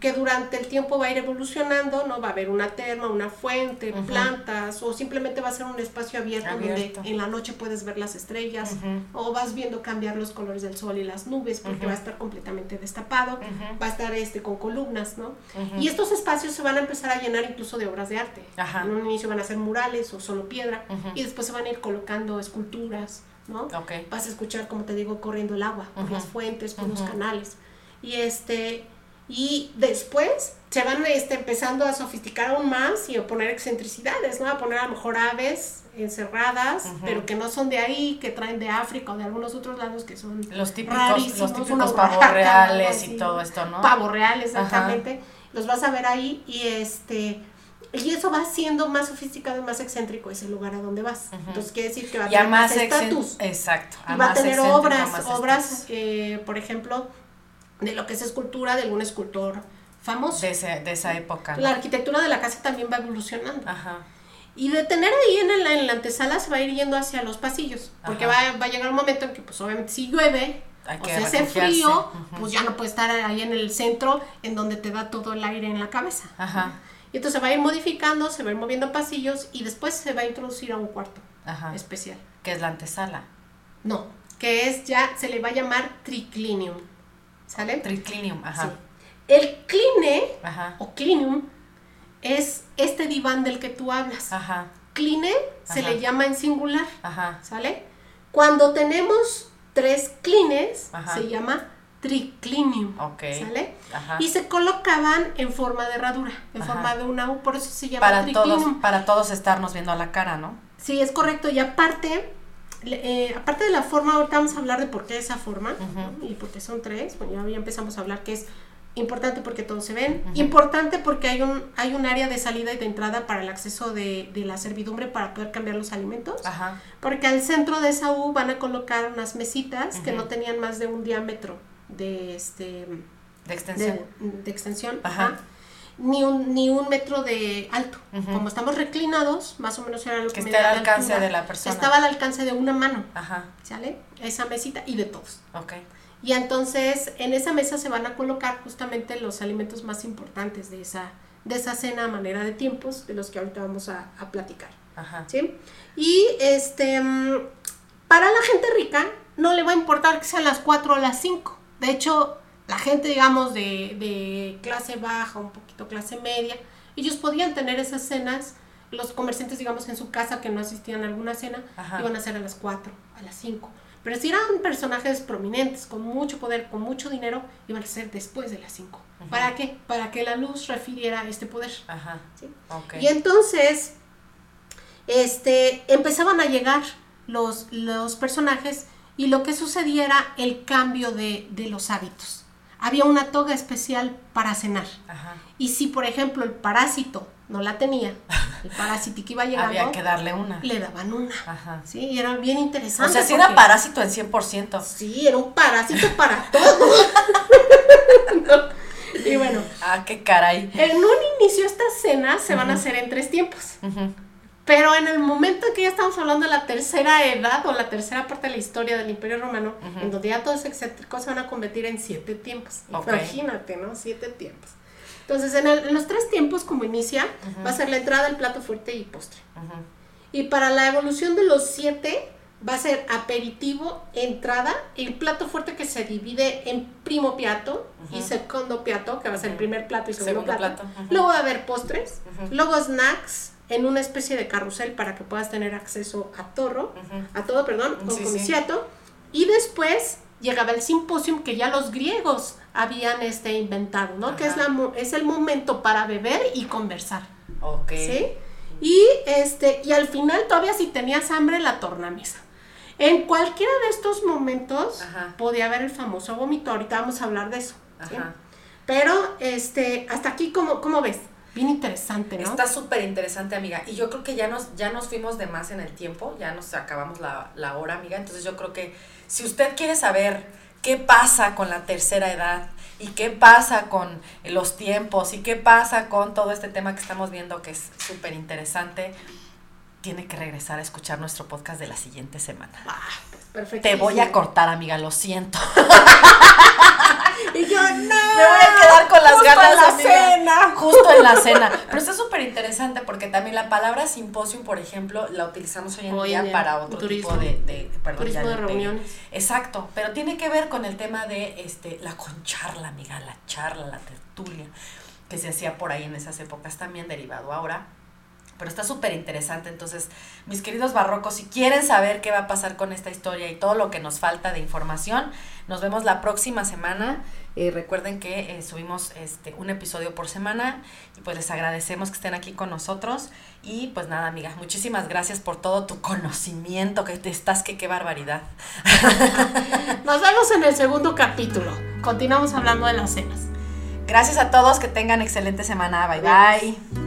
que durante el tiempo va a ir evolucionando, ¿no? Va a haber una terma, una fuente, plantas, o simplemente va a ser un espacio abierto, donde en la noche puedes ver las estrellas, o vas viendo cambiar los colores del sol y las nubes, porque va a estar completamente destapado, va a estar este con columnas, ¿no? Y estos espacios se van a empezar a llenar incluso de obras de arte. En un inicio van a ser murales o solo piedra, y después se van a ir colocando esculturas, ¿no? Vas a escuchar, como te digo, corriendo el agua por las fuentes, por los canales. Y este y después se van este, empezando a sofisticar aún más y a poner excentricidades, ¿no? A poner a lo mejor aves encerradas, pero que no son de ahí, que traen de África o de algunos otros lados que son los típicos, los típicos pavos reales y todo esto, ¿no? Pavos reales, exactamente. Los vas a ver ahí y este y eso va siendo más sofisticado y más excéntrico ese lugar a donde vas. Entonces quiere decir que va a tener más estatus. Exacto. Y va a tener obras, obras, eh, por ejemplo, de lo que es escultura de algún escultor famoso. De, de esa época. La arquitectura de la casa también va evolucionando. Ajá. Y de tener ahí en, la, en la antesala se va a ir yendo hacia los pasillos. Porque va, va, a llegar un momento en que, pues obviamente, si llueve, o sea, hace frío, pues ya no puede estar ahí en el centro, en donde te da todo el aire en la cabeza. Ajá. Y entonces se va a ir modificando, se va a ir moviendo pasillos y después se va a introducir a un cuarto especial. Que es la antesala. No, que es ya, se le va a llamar triclinium. ¿Sale? Triclinium, ajá. El cline o clinium es este diván del que tú hablas. Ajá. Cline se le llama en singular. Ajá. ¿Sale? Cuando tenemos tres clines, se llama triclinium. ¿Sale? Y se colocaban en forma de herradura, en forma de una U, por eso se llama para triclinium. Todos, para todos estarnos viendo a la cara, ¿no? Sí, es correcto. Y aparte, eh, aparte de la forma, ahorita vamos a hablar de por qué esa forma, y por qué son tres. Bueno, ya, empezamos a hablar que es importante porque todos se ven, importante porque hay un, hay un área de salida y de entrada para el acceso de, de la servidumbre para poder cambiar los alimentos, porque al centro de esa U van a colocar unas mesitas que no tenían más de un diámetro de este de extensión, de, extensión ni un ni un metro de alto. Como estamos reclinados más o menos era lo que, que está al alcance de la persona. Estaba al alcance de una mano Ajá. sale esa mesita y de todos. Okay. y entonces en esa mesa se van a colocar justamente los alimentos más importantes de esa de esa cena a manera de tiempos de los que ahorita vamos a, a platicar Ajá. ¿sí? y este mm, para la gente rica no le va a importar que sean las 4 o las 5 de hecho, la gente, digamos, de, clase baja, un poquito clase media, ellos podían tener esas cenas, los comerciantes, digamos, en su casa que no asistían a alguna cena, iban a ser a las 4, a las 5. Pero si eran personajes prominentes, con mucho poder, con mucho dinero, iban a ser después de las 5. ¿Para qué? Para que la luz refiriera este poder. Ajá. Y entonces, este, empezaban a llegar los, los personajes y lo que sucedía era el cambio de, los hábitos. Había una toga especial para cenar. Y si, por ejemplo, el parásito no la tenía, el *laughs* parásito que iba llegando... Había que darle una. Le daban una. Ajá. Sí, y era bien interesante. O sea, si era parásito en 100%. Sí, era un parásito para *laughs* todo. *laughs* Y bueno. Ah, qué caray. En un inicio estas cenas se van a hacer en tres tiempos. Pero en el momento en que ya estamos hablando de la tercera edad o la tercera parte de la historia del Imperio Romano, en donde ya todos excéntricos se van a convertir en siete tiempos. Imagínate, ¿no? Siete tiempos. Entonces, en, los tres tiempos, como inicia, va a ser la entrada, el plato fuerte y postre. Y para la evolución de los siete, va a ser aperitivo, entrada, el plato fuerte que se divide en primo piatto y segundo piatto, que va a ser el primer plato y segundo, plato. Luego va a haber postres, luego snacks en una especie de carrusel para que puedas tener acceso a todo, a todo, perdón, con comiciato. Y después llegaba el simposium que ya los griegos habían este inventado, ¿no? Que es, la, es el momento para beber y conversar. Ok. ¿Sí? Y, este, y al final todavía si tenías hambre la tornamesa. En cualquiera de estos momentos podía haber el famoso vómito. Ahorita vamos a hablar de eso. Pero este, hasta aquí, ¿cómo, cómo ves? Bien interesante, ¿no? Está súper interesante, amiga. Y yo creo que ya nos, ya nos fuimos de más en el tiempo, ya nos acabamos la, la hora, amiga. Entonces yo creo que si usted quiere saber qué pasa con la tercera edad y qué pasa con los tiempos y qué pasa con todo este tema que estamos viendo que es súper interesante, tiene que regresar a escuchar nuestro podcast de la siguiente semana. Ah, pues Te voy a cortar, amiga, lo siento. y yo, no. *laughs* Me voy a quedar con las justo ganas. En la cena. *laughs* Justo en la cena. Pero está súper interesante porque también la palabra simposio, por ejemplo, la utilizamos hoy en día para otro tipo de, de, turismo de reuniones. Exacto, pero tiene que ver con el tema de este la concharla, amiga, la charla, la tertulia, que se hacía por ahí en esas épocas también, derivado ahora pero está súper interesante. Entonces, mis queridos barrocos, si quieren saber qué va a pasar con esta historia y todo lo que nos falta de información, nos vemos la próxima semana. Eh, recuerden que eh, subimos este, un episodio por semana y pues les agradecemos que estén aquí con nosotros. Y pues nada, amiga, muchísimas gracias por todo tu conocimiento, que te estás, que qué barbaridad. *laughs* Nos vemos en el segundo capítulo. Continuamos hablando de las cenas. Gracias a todos, que tengan excelente semana. Bye bye.